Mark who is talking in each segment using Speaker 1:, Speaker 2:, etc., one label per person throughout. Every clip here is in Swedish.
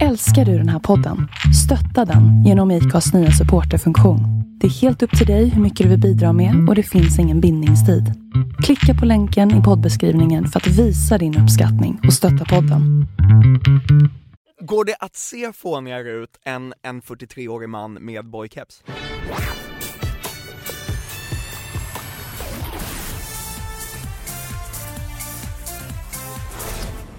Speaker 1: Älskar du den här podden? Stötta den genom IKAs nya supporterfunktion. Det är helt upp till dig hur mycket du vill bidra med och det finns ingen bindningstid. Klicka på länken i poddbeskrivningen för att visa din uppskattning och stötta podden.
Speaker 2: Går det att se fånigare ut än en 43-årig man med boycaps?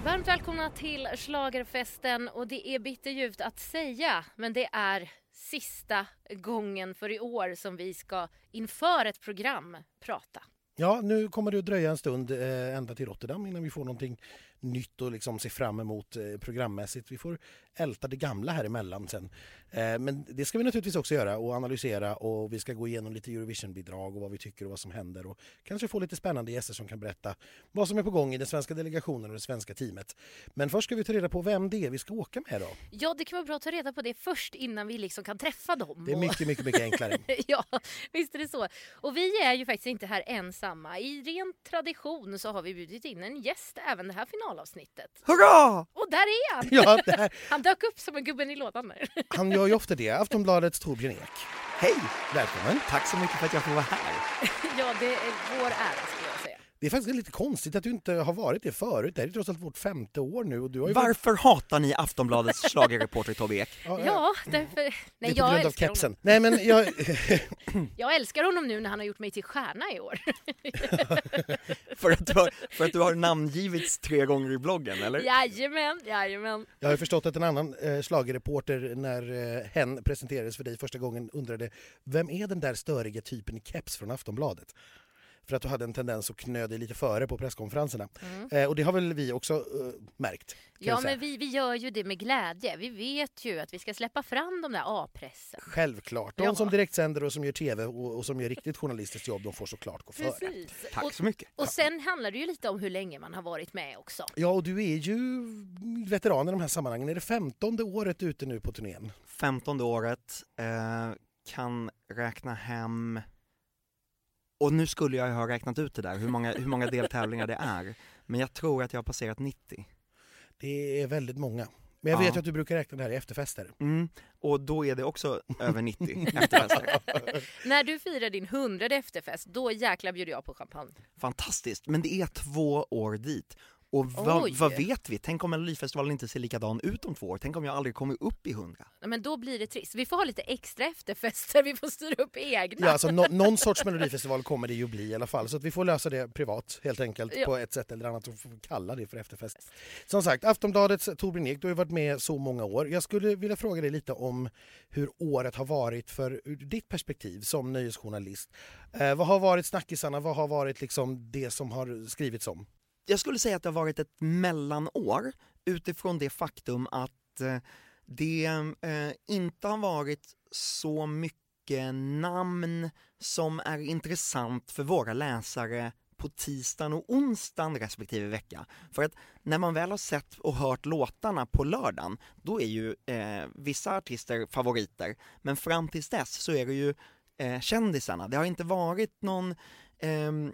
Speaker 3: Varmt välkomna till Schlagerfesten och det är bitterljuvt att säga men det är sista gången för i år som vi ska inför ett program prata.
Speaker 4: Ja, nu kommer det att dröja en stund eh, ända till Rotterdam innan vi får någonting nytt att liksom se fram emot eh, programmässigt. Vi får älta det gamla här emellan sen. Eh, men det ska vi naturligtvis också göra och analysera och vi ska gå igenom lite Eurovision-bidrag och vad vi tycker och vad som händer och kanske få lite spännande gäster som kan berätta vad som är på gång i den svenska delegationen och det svenska teamet. Men först ska vi ta reda på vem det är vi ska åka med då.
Speaker 3: Ja, det kan vara bra att ta reda på det först innan vi liksom kan träffa dem.
Speaker 4: Det är mycket, mycket, mycket enklare.
Speaker 3: ja, visst är det så. Och vi är ju faktiskt inte här ensamma. I ren tradition så har vi bjudit in en gäst även det här finalavsnittet.
Speaker 2: Hurra!
Speaker 3: Och där är han!
Speaker 4: Ja, det här,
Speaker 3: Han dök upp som en gubben i lådan där.
Speaker 4: han gör ju ofta det. Aftonbladets Torbjörn Ek.
Speaker 2: Hej!
Speaker 4: Välkommen!
Speaker 2: Tack så mycket för att jag får vara här.
Speaker 3: ja, det är vår ära.
Speaker 4: Det är faktiskt lite konstigt att du inte har varit det förut. Det här är trots allt vårt femte år nu och du har ju varit...
Speaker 2: Varför hatar ni Aftonbladets schlagerreporter Tobbe Ek?
Speaker 4: Ja, ja.
Speaker 3: Ja, därför...
Speaker 4: Det
Speaker 3: Nej,
Speaker 4: är på
Speaker 3: jag
Speaker 4: grund av
Speaker 3: älskar honom.
Speaker 4: kepsen. Nej men jag...
Speaker 3: Jag älskar honom nu när han har gjort mig till stjärna i år.
Speaker 2: För att, du har, för att du har namngivits tre gånger i bloggen, eller?
Speaker 3: Jajamän, jajamän.
Speaker 4: Jag har förstått att en annan eh, schlagerreporter när eh, hen presenterades för dig första gången undrade Vem är den där störiga typen i keps från Aftonbladet? För att du hade en tendens att knö dig lite före på presskonferenserna. Eh, och det har väl vi också eh, märkt.
Speaker 3: Ja, men vi, vi gör ju det med glädje. Vi vet ju att vi ska släppa fram de där A-pressen.
Speaker 4: Självklart. De
Speaker 3: Ja.
Speaker 4: som direktsänder och som gör TV och, och som gör riktigt journalistiskt jobb, de får såklart gå före.
Speaker 3: Precis.
Speaker 2: Tack
Speaker 3: Och,
Speaker 2: så mycket.
Speaker 3: och sen handlar det ju lite om hur länge man har varit med också.
Speaker 4: Ja, och du är ju veteran i de här sammanhangen. Är det femtonde året ute nu på turnén?
Speaker 2: Femtonde året, eh, kan räkna hem och nu skulle jag ha räknat ut det där, hur många, hur många deltävlingar det är. Men jag tror att jag har passerat 90.
Speaker 4: Det är väldigt många. Men jag
Speaker 2: Ja.
Speaker 4: vet ju att du brukar räkna det här i efterfester.
Speaker 2: Mm. Och då är det också över 90 efterfester.
Speaker 3: När du firar din hundrade efterfest, då jäklar bjuder jag på champagne.
Speaker 2: Fantastiskt, men det är två år dit. Och vad, vad vet vi? Tänk om Melodifestivalen inte ser likadan ut om två år? Tänk om jag aldrig kommer upp i 100?
Speaker 3: Nej, Men då blir det trist. Vi får ha lite extra efterfester, vi får styra upp egna.
Speaker 4: Ja, alltså, nå- någon sorts melodifestival kommer det ju bli i alla fall. Så att vi får lösa det privat helt enkelt
Speaker 3: Ja.
Speaker 4: på ett sätt eller annat och får kalla det för efterfest. Som sagt, Aftonbladets Torbjörn Ek, du har ju varit med så många år. Jag skulle vilja fråga dig lite om hur året har varit för ur ditt perspektiv som nöjesjournalist. Eh, vad har varit snackisarna? Vad har varit liksom det som har skrivits om?
Speaker 2: Jag skulle säga att det har varit ett mellanår utifrån det faktum att eh, det eh, inte har varit så mycket namn som är intressant för våra läsare på tisdagen och onsdagen respektive vecka. För att när man väl har sett och hört låtarna på lördagen, då är ju eh, vissa artister favoriter, men fram tills dess så är det ju eh, kändisarna. Det har inte varit någon ehm,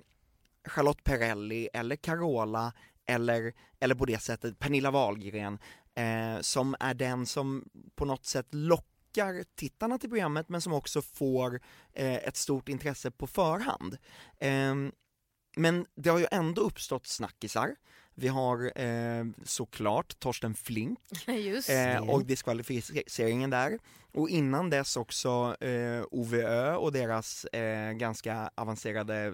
Speaker 2: Charlotte Perrelli eller Carola eller, eller på det sättet Pernilla Wahlgren eh, som är den som på något sätt lockar tittarna till programmet men som också får eh, ett stort intresse på förhand. Ehm, men det har ju ändå uppstått snackisar. Vi har eh, såklart Torsten Flink
Speaker 3: Just
Speaker 2: eh, och diskvalificeringen där. Och innan dess också eh, OVÖ och deras eh, ganska avancerade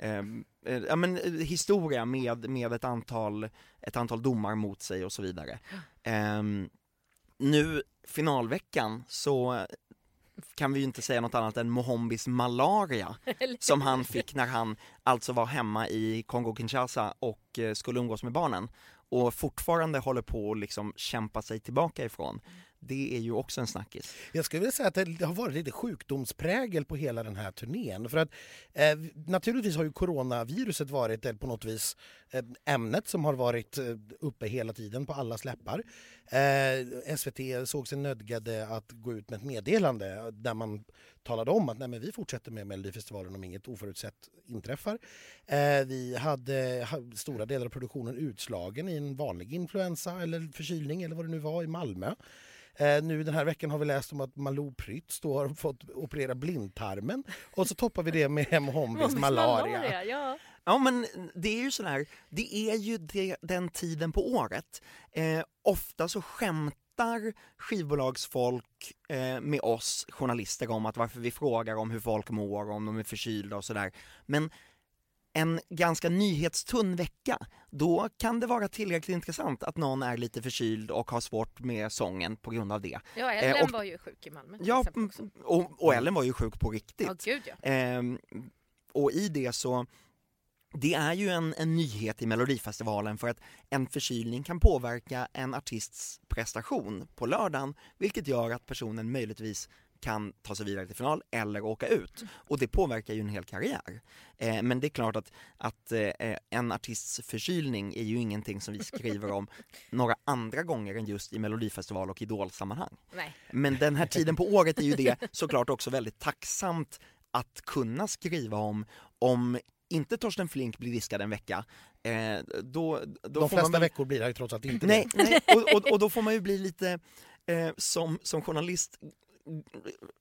Speaker 2: eh, eh, eh, ja, men, eh, historia med, med ett, antal, ett antal domar mot sig och så vidare. Ehm, nu finalveckan så kan vi ju inte säga något annat än Mohombis malaria som han fick när han alltså var hemma i Kongo-Kinshasa och eh, skulle umgås med barnen och fortfarande håller på att liksom kämpa sig tillbaka ifrån det är ju också en snackis.
Speaker 4: Jag skulle vilja säga att det har varit lite sjukdomsprägel på hela den här turnén. För att eh, naturligtvis har ju coronaviruset varit eh, på något vis eh, ämnet som har varit eh, uppe hela tiden på alla släppar. Eh, SVT såg sig nödgade att gå ut med ett meddelande där man talade om att Nej, men vi fortsätter med Melodifestivalen om inget oförutsett inträffar. Eh, vi hade stora delar av produktionen utslagen i en vanlig influensa eller förkylning eller vad det nu var i Malmö. Eh, nu den här veckan har vi läst om att Malou Prytz då har fått operera blindtarmen och så toppar vi det med hem malaria. malaria
Speaker 3: ja.
Speaker 2: Ja men det är ju sådär, det är ju det, den tiden på året. Eh, ofta så skämtar skivbolagsfolk eh, med oss journalister om att varför vi frågar om hur folk mår, om de är förkylda och sådär. Men en ganska nyhetstunn vecka, då kan det vara tillräckligt intressant att någon är lite förkyld och har svårt med sången på grund av det.
Speaker 3: Ja, Ellen eh, och, var ju sjuk i Malmö.
Speaker 2: Ja, och, och, Ellen var ju sjuk på riktigt.
Speaker 3: Ja, gud ja.
Speaker 2: Eh, och i det så det är ju en, en nyhet i Melodifestivalen för att en förkylning kan påverka en artists prestation på lördagen, vilket gör att personen möjligtvis kan ta sig vidare till final eller åka ut. Och det påverkar ju en hel karriär. Eh, men det är klart att, att eh, en artists förkylning är ju ingenting som vi skriver om några andra gånger än just i Melodifestival och idolsammanhang.
Speaker 3: Nej.
Speaker 2: Men den här tiden på året är ju det såklart också väldigt tacksamt att kunna skriva om, om inte Torsten Flink blir diskad en vecka, eh, då, då
Speaker 4: De flesta man... veckor blir det trots allt inte
Speaker 2: nej, det. Nej, och, och, och, då får man ju bli lite, eh, som, som journalist,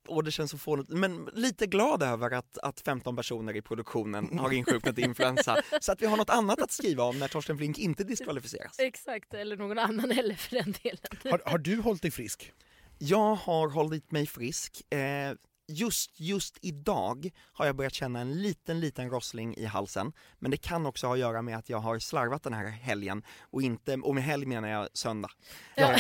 Speaker 2: och det känns så fånigt, men lite glad över att, att 15 personer i produktionen har insjuknat i influensa, så att vi har något annat att skriva om när Torsten Flink inte diskvalificeras.
Speaker 3: Exakt, eller någon annan heller för den delen.
Speaker 4: Har, har du hållit dig frisk?
Speaker 2: Jag har hållit mig frisk. Eh, just, just idag har jag börjat känna en liten, liten rossling i halsen. Men det kan också ha att göra med att jag har slarvat den här helgen och inte, och med helg menar jag söndag. Ja.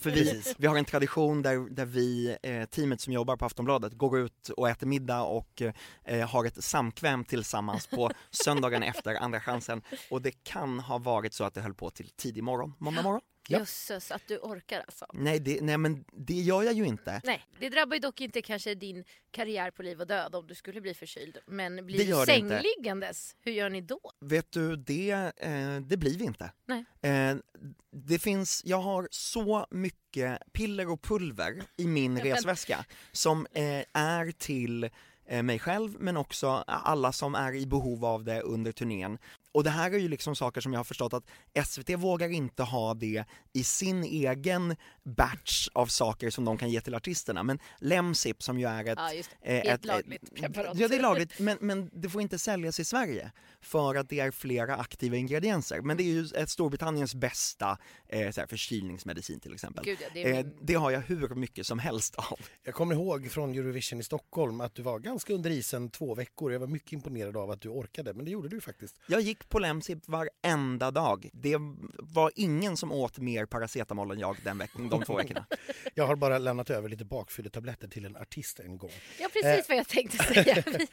Speaker 2: För vi, vi har en tradition där, där vi, eh, teamet som jobbar på Aftonbladet, går ut och äter middag och eh, har ett samkväm tillsammans på söndagen efter Andra chansen. Och det kan ha varit så att det höll på till tidig morgon, måndag morgon.
Speaker 3: Ja. Jösses, att du orkar alltså.
Speaker 2: Nej, det, nej, men det gör jag ju inte.
Speaker 3: Nej, det drabbar ju dock inte kanske din karriär på liv och död om du skulle bli förkyld. Men blir du sängliggandes, hur gör ni då?
Speaker 2: Vet du, det, eh, det blir vi inte.
Speaker 3: Nej.
Speaker 2: Eh, det finns, jag har så mycket piller och pulver i min resväska som eh, är till eh, mig själv men också alla som är i behov av det under turnén. Och det här är ju liksom saker som jag har förstått att SVT vågar inte ha det i sin egen batch av saker som de kan ge till artisterna. Men Lemsip som ju är ett...
Speaker 3: Ja, just det. Eh, ett, ett lagligt preparat.
Speaker 2: Ja, det är lagligt, men, men det får inte säljas i Sverige för att det är flera aktiva ingredienser. Men det är ju ett Storbritanniens bästa eh, så här, förkylningsmedicin till exempel.
Speaker 3: Gud, ja, det, min... eh,
Speaker 2: det, har jag hur mycket som helst av.
Speaker 4: Jag kommer ihåg från Eurovision i Stockholm att du var ganska under isen två veckor. Jag var mycket imponerad av att du orkade, men det gjorde du faktiskt.
Speaker 2: Jag gick på Lemsip varenda dag. Det var ingen som åt mer paracetamol än jag den veckan, de två veckorna.
Speaker 4: Jag har bara lämnat över lite bakfylletabletter till en artist en gång.
Speaker 3: Ja, precis eh. vad jag tänkte säga.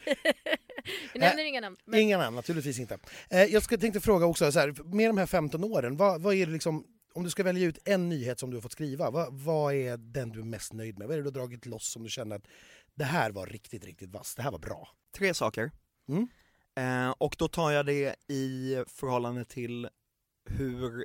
Speaker 3: Vi nämner inga namn.
Speaker 4: Men... Inga namn, naturligtvis inte. Eh, jag ska, tänkte fråga också, så här, med de här 15 åren, vad, vad är det liksom om du ska välja ut en nyhet som du har fått skriva, vad, vad, är den du är mest nöjd med? Vad är det du har dragit loss som du känner att det här var riktigt, riktigt vass, det här var bra?
Speaker 2: Tre saker. Mm. Eh, och då tar jag det i förhållande till hur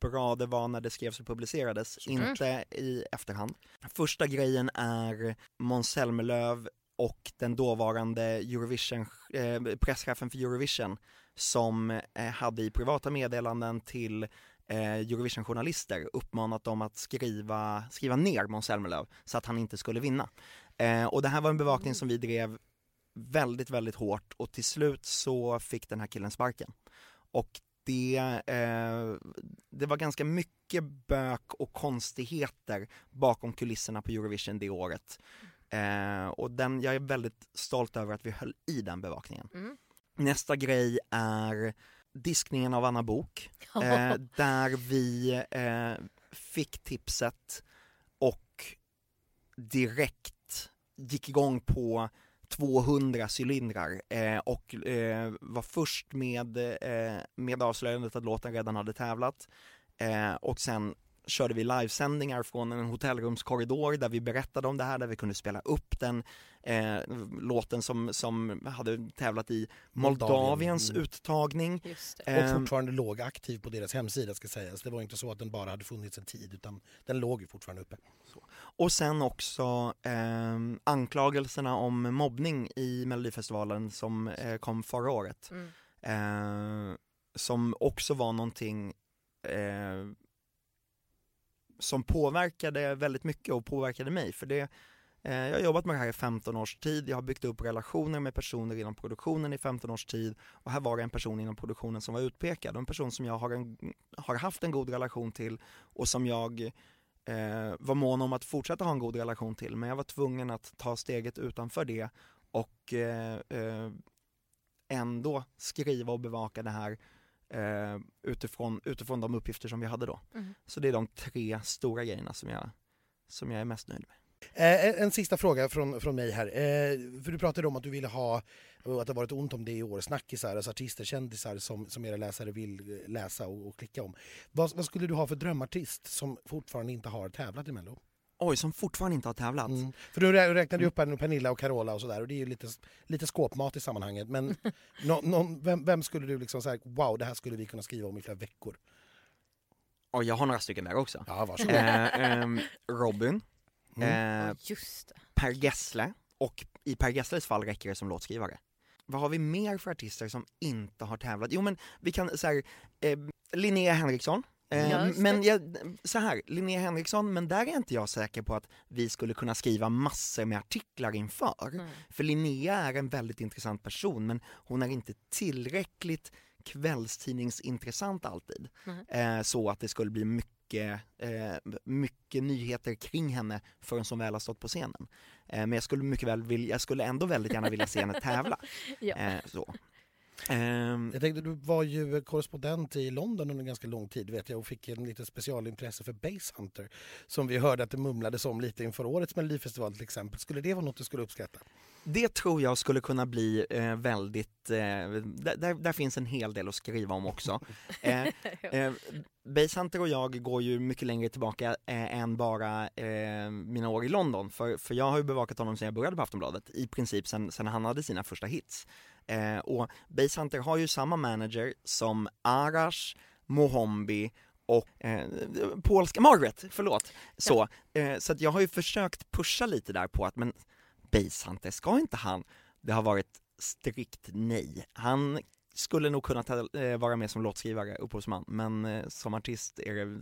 Speaker 2: bra det var när det skrevs och publicerades, mm. inte i efterhand. Första grejen är Måns Zelmerlöw och den dåvarande Eurovision, eh, presschefen för Eurovision som eh, hade i privata meddelanden till eh, Eurovision-journalister uppmanat dem att skriva, skriva ner Måns Zelmerlöw så att han inte skulle vinna. Eh, och det här var en bevakning som vi drev väldigt, väldigt hårt och till slut så fick den här killen sparken. Och det, eh, det var ganska mycket bök och konstigheter bakom kulisserna på Eurovision det året. Eh, och den, jag är väldigt stolt över att vi höll i den bevakningen. Mm. Nästa grej är diskningen av Anna Bok eh, där vi eh, fick tipset och direkt gick igång på 200 cylindrar eh, och eh, var först med, eh, med avslöjandet att låten redan hade tävlat eh, och sen körde vi livesändningar från en hotellrumskorridor där vi berättade om det här, där vi kunde spela upp den eh, låten som, som hade tävlat i Moldaviens
Speaker 4: Mm.
Speaker 2: uttagning.
Speaker 3: Just det.
Speaker 4: Och
Speaker 2: Ehm,
Speaker 4: fortfarande låg aktiv på deras hemsida ska sägas. Det var inte så att den bara hade funnits en tid utan den låg ju fortfarande uppe.
Speaker 2: Och sen också eh, anklagelserna om mobbning i Melodifestivalen som eh, kom förra året.
Speaker 3: Mm.
Speaker 2: Eh, som också var någonting eh, som påverkade väldigt mycket och påverkade mig. För det, eh, jag har jobbat med det här i 15 års tid, jag har byggt upp relationer med personer inom produktionen i 15 års tid. Och här var det en person inom produktionen som var utpekad. Och en person som jag har, en, har haft en god relation till och som jag eh, var mån om att fortsätta ha en god relation till. Men jag var tvungen att ta steget utanför det och eh, eh, ändå skriva och bevaka det här eh, utifrån, utifrån de uppgifter som vi hade då.
Speaker 3: Mm.
Speaker 2: Så det är de tre stora grejerna som jag, som jag är mest nöjd med.
Speaker 4: Eh, en- en sista fråga från, från mig här. Eh, för du pratade om att du ville ha, att det har varit ont om det i år, snackisar, alltså artister, kändisar som, som era läsare vill eh, läsa och, och klicka om. Vad, vad skulle du ha för drömartist som fortfarande inte har tävlat i Mello?
Speaker 2: Oj, som fortfarande inte har tävlat.
Speaker 4: Mm. För du rä- räknade ju upp här nu Pernilla och Carola och sådär och det är ju lite, lite skåpmat i sammanhanget. Men nå, någon, vem, vem skulle du liksom säga, wow det här skulle vi kunna skriva om i flera veckor?
Speaker 2: Och jag har några stycken där också.
Speaker 4: Ja, varsågod.
Speaker 2: Eh, ehm, Robin,
Speaker 4: Mm.
Speaker 2: eh,
Speaker 3: Just det.
Speaker 2: Per Gessle och i Per Gessles fall räcker det som låtskrivare. Vad har vi mer för artister som inte har tävlat? Jo men vi kan så här, eh, Linnea Henriksson. Eh,
Speaker 3: det.
Speaker 2: men jag, så här, Linnea Henriksson, men där är inte jag säker på att vi skulle kunna skriva massor med artiklar inför.
Speaker 3: Nej.
Speaker 2: För Linnea är en väldigt intressant person, men hon är inte tillräckligt kvällstidningsintressant alltid.
Speaker 3: Nej.
Speaker 2: Eh, så att det skulle bli mycket, eh, mycket nyheter kring henne förrän hon väl har stått på scenen. Eh, men jag skulle mycket väl vilja, jag skulle ändå väldigt gärna vilja se henne tävla.
Speaker 3: Ja.
Speaker 2: Eh, så. Ehm.
Speaker 4: Jag tänkte, du var ju korrespondent i London under ganska lång tid vet jag och fick en lite specialintresse för Basshunter som vi hörde att det mumlades om lite inför årets Melodifestival till exempel. Skulle det vara något du skulle uppskatta?
Speaker 2: Det tror jag skulle kunna bli eh, väldigt, eh, där, där, finns en hel del att skriva om också. Eh, eh, Basehunter och jag går ju mycket längre tillbaka eh, än bara eh, mina år i London, för, för jag har ju bevakat honom sedan jag började på Aftonbladet, i princip sen, sen han hade sina första hits. Eh, och Basehunter har ju samma manager som Arash, Mohombi och eh, polska, Margaret, förlåt. Så, eh, så jag har ju försökt pusha lite där på att men Basehunter, ska inte han? Det har varit strikt nej. Han skulle nog kunna ta, eh, vara med som låtskrivare, upphovsman, men eh, som artist är det,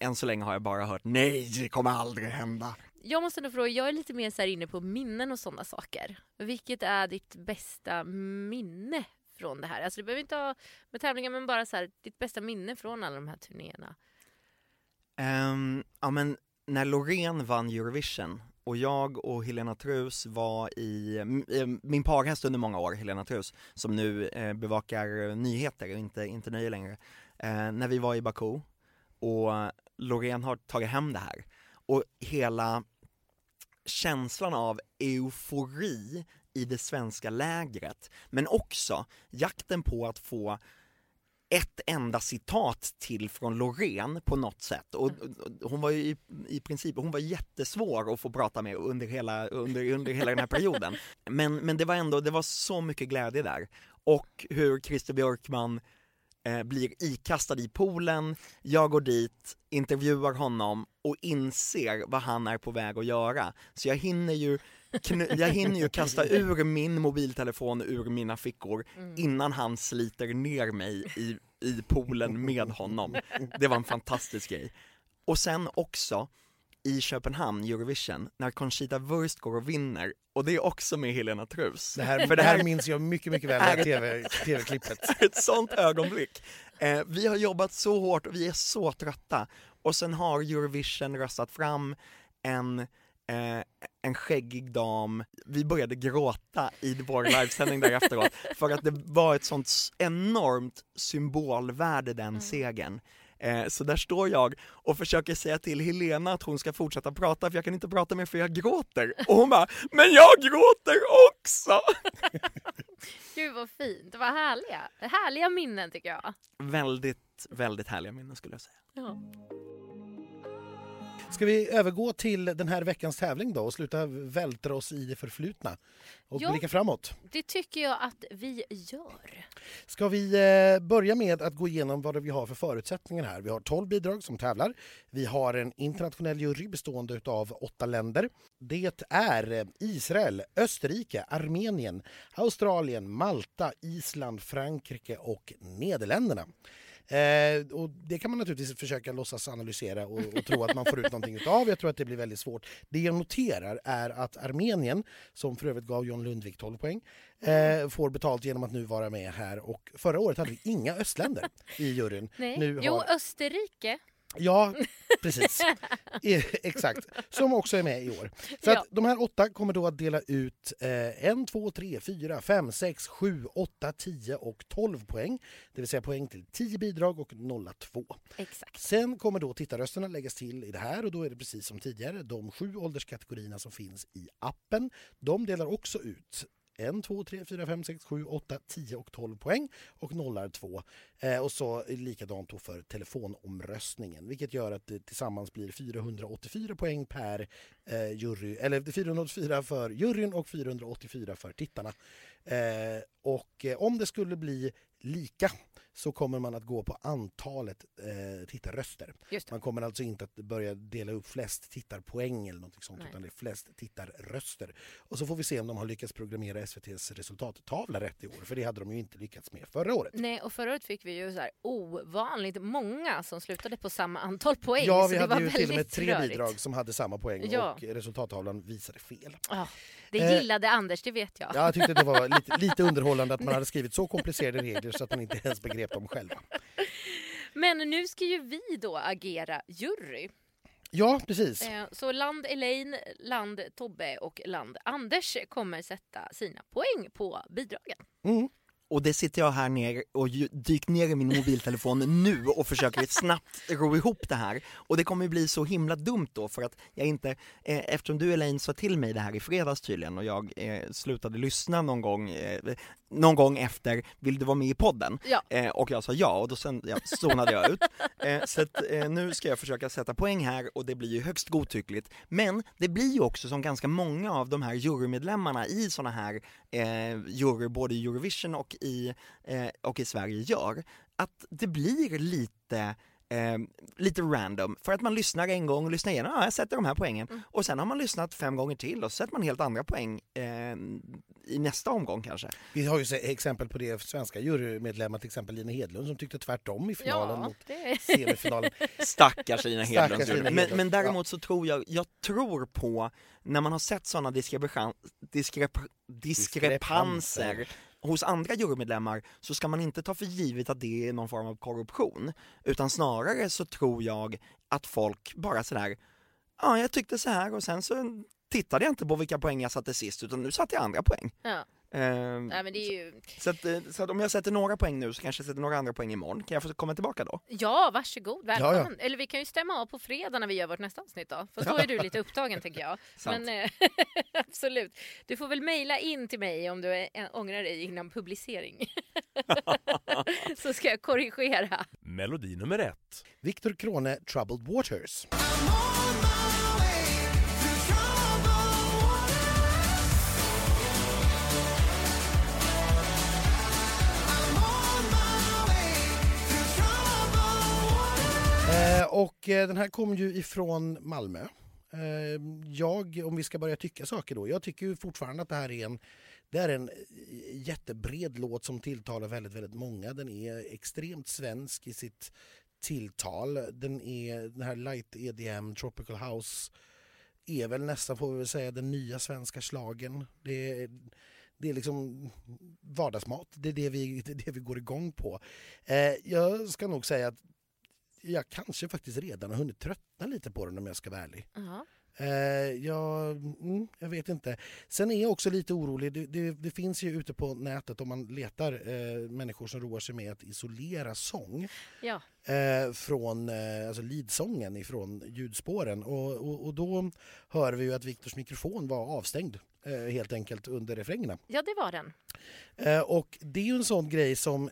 Speaker 2: än så länge har jag bara hört nej, det kommer aldrig hända.
Speaker 3: Jag måste nog fråga, jag är lite mer så inne på minnen och sådana saker. Vilket är ditt bästa minne från det här? Alltså det behöver inte ha med tävlingar men bara så här, ditt bästa minne från alla de här turnéerna.
Speaker 2: Ehm, ja men när Loreen vann Eurovision och jag och Helena Trus var i, eh, min parhäst under många år, Helena Trus, som nu eh, bevakar nyheter och inte, inte nöje längre, eh, när vi var i Baku. Och Loreen har tagit hem det här. Och hela känslan av eufori i det svenska lägret, men också jakten på att få ett enda citat till från Loreen på något sätt och och hon var ju i, i princip, hon var jättesvår att få prata med under hela, under, under hela den här perioden. Men, men det var ändå, det var så mycket glädje där. Och hur Christer Björkman eh, blir ikastad i poolen, jag går dit, intervjuar honom och inser vad han är på väg att göra. Så jag hinner ju jag hinner ju kasta ur min mobiltelefon ur mina fickor innan han sliter ner mig i, i poolen med honom. Det var en fantastisk grej. Och sen också i Köpenhamn, Eurovision, när Conchita Wurst går och vinner, och det är också med Helena Trus.
Speaker 4: Det här,
Speaker 2: För
Speaker 4: det här minns jag mycket, mycket väl, det TV, TV-klippet.
Speaker 2: ett sånt ögonblick. Eh, vi har jobbat så hårt och vi är så trötta. Och sen har Eurovision röstat fram en, eh, en skäggig dam. Vi började gråta i vår livesändning där efteråt för att det var ett sånt enormt symbolvärde den segern. Eh, så där står jag och försöker säga till Helena att hon ska fortsätta prata för jag kan inte prata mer för jag gråter. Och hon bara, men jag gråter också!
Speaker 3: Gud vad fint, vad härliga. Härliga minnen tycker jag.
Speaker 2: Väldigt, väldigt härliga minnen skulle jag säga.
Speaker 3: Ja.
Speaker 4: Ska vi övergå till den här veckans tävling då och sluta vältra oss i det förflutna och
Speaker 3: Ja.
Speaker 4: blicka framåt?
Speaker 3: Det tycker jag att vi gör.
Speaker 4: Ska vi eh, börja med att gå igenom vad vi har för förutsättningar här. Vi har 12 bidrag som tävlar. Vi har en internationell jury bestående av åtta länder. Det är eh, Israel, Österrike, Armenien, Australien, Malta, Island, Frankrike och Nederländerna. Eh, och det kan man naturligtvis försöka låtsas analysera och, och tro att man får ut någonting utav. Jag tror att det blir väldigt svårt. Det jag noterar är att Armenien, som för övrigt gav John Lundvik 12 poäng, eh, får betalt genom att nu vara med här. Och förra året hade vi inga östländer i juryn.
Speaker 3: Nej.
Speaker 4: Nu har-
Speaker 3: Jo, Österrike.
Speaker 4: Ja, precis. Eh, Exakt. Som också är med i år. Så
Speaker 3: Ja.
Speaker 4: att de här åtta kommer då att dela ut eh, en, två, tre, fyra, fem, sex, sju, åtta, tio och 12 poäng. Det vill säga poäng till 10 bidrag och nolla två.
Speaker 3: Exakt.
Speaker 4: Sen kommer då tittarrösterna läggas till i det här och då är det precis som tidigare de sju ålderskategorierna som finns i appen. De delar också ut 1, 2, 3, 4, 5, 6, 7, 8, 10 och 12 poäng och nollar 2. Eh, och så likadant då för telefonomröstningen vilket gör att det tillsammans blir 484 poäng per eh, jury, eller 484 för juryn och 484 för tittarna. Eh, och eh, om det skulle bli lika så kommer man att gå på antalet eh, tittarröster. Man kommer alltså inte att börja dela upp flest tittarpoäng eller något sånt
Speaker 3: Nej.
Speaker 4: utan det är flest tittarröster. Och så får vi se om de har lyckats programmera SVTs resultattavla rätt i år för det hade de ju inte lyckats med förra året.
Speaker 3: Nej, och förra året fick vi ju så här ovanligt många som slutade på samma antal poäng.
Speaker 4: Ja, vi hade ju till och med tre
Speaker 3: rörigt.
Speaker 4: bidrag som hade samma poäng
Speaker 3: Ja.
Speaker 4: och resultattavlan visade fel.
Speaker 3: Ja, det
Speaker 4: Eh,
Speaker 3: gillade Anders, det vet jag.
Speaker 4: Ja, jag tyckte det var lite, lite underhållande att man hade skrivit så komplicerade regler så att man inte ens begrep dem själva.
Speaker 3: Men nu ska ju vi då agera jury.
Speaker 4: Ja, precis.
Speaker 3: Eh, Så land Elaine, land Tobbe och land Anders kommer sätta sina poäng på bidragen.
Speaker 4: Mm.
Speaker 2: Och det sitter jag här ner och dykt ner i min mobiltelefon nu och försöker snabbt ro ihop det här. Och det kommer ju bli så himla dumt då för att jag inte, eh, eftersom du Elaine sa till mig det här i fredags tydligen och jag eh, slutade lyssna någon gång, eh, någon gång efter Vill du vara med i podden?
Speaker 3: Ja.
Speaker 2: Eh, och jag sa ja och då sen, ja, zonade jag ut. Eh, så att, eh, nu ska jag försöka sätta poäng här och det blir ju högst godtyckligt. Men det blir ju också som ganska många av de här jurymedlemmarna i såna här eh, jury, både i Eurovision och i, eh, och i Sverige gör, att det blir lite Eh, lite random, för att man lyssnar en gång och lyssnar igenom, ja jag sätter de här poängen,
Speaker 3: Mm.
Speaker 2: och sen har man lyssnat fem gånger till och så sätter man helt andra poäng eh, i nästa omgång kanske.
Speaker 4: Vi har ju exempel på det svenska jurymedlemmar, till exempel Lina Hedlund som tyckte tvärtom i finalen
Speaker 3: Ja,
Speaker 4: mot
Speaker 3: det...
Speaker 4: semifinalen.
Speaker 2: Stackars Lina
Speaker 4: Stackars
Speaker 2: Hedlund.
Speaker 4: Lina
Speaker 2: Men,
Speaker 4: Hedlund,
Speaker 2: men däremot så tror jag, jag tror på, när man har sett sådana diskrepan, diskrep, diskrepanser
Speaker 4: Diskrepanser
Speaker 2: hos andra jurymedlemmar så ska man inte ta för givet att det är någon form av korruption. Utan snarare så tror jag att folk bara sådär, ja jag tyckte så här och sen så tittade jag inte på vilka poäng jag satte sist utan nu satte jag andra poäng.
Speaker 3: Ja.
Speaker 2: Ehm,
Speaker 3: Nej, men det är ju...
Speaker 2: så, att, eh, så att om jag sätter några poäng nu så kanske jag sätter några andra poäng imorgon. Kan jag få komma tillbaka då?
Speaker 3: Ja, varsågod. Välkommen.
Speaker 4: Ja,
Speaker 3: Eller vi kan ju stämma av på fredag när vi gör vårt nästa avsnitt då. För då är du lite upptagen tänker jag.
Speaker 2: Sant.
Speaker 3: Men eh, absolut. Du får väl mejla in till mig om du är, ångrar dig innan publicering. Så ska jag korrigera.
Speaker 5: Melodi nummer ett.
Speaker 4: Viktor Krone, Troubled Waters. Och eh, den här kom ju ifrån Malmö. Eh, jag, om vi ska börja tycka saker då, jag tycker ju fortfarande att det här är en det är en eh, jättebred låt som tilltalar väldigt, väldigt många. Den är extremt svensk i sitt tilltal. Den är den här light EDM, tropical house är väl nästan, får vi väl säga, den nya svenska slagen. Det är, det är liksom vardagsmat. Det är det vi, det är det vi går igång på. Eh, jag ska nog säga att jag kanske faktiskt redan har hunnit tröttna lite på den om jag ska vara ärlig.
Speaker 3: Ja.
Speaker 4: Eh, jag, mm, jag vet inte. Sen är jag också lite orolig. Det, det, det finns ju ute på nätet om man letar eh, människor som roar sig med att isolera sång
Speaker 3: ja.
Speaker 4: eh, från eh, alltså leadsången ifrån ljudspåren. Och, och, och då hör vi ju att Viktors mikrofon var avstängd eh, helt enkelt under refrängerna.
Speaker 3: Ja, det var den.
Speaker 4: Eh, och det är ju en sån grej som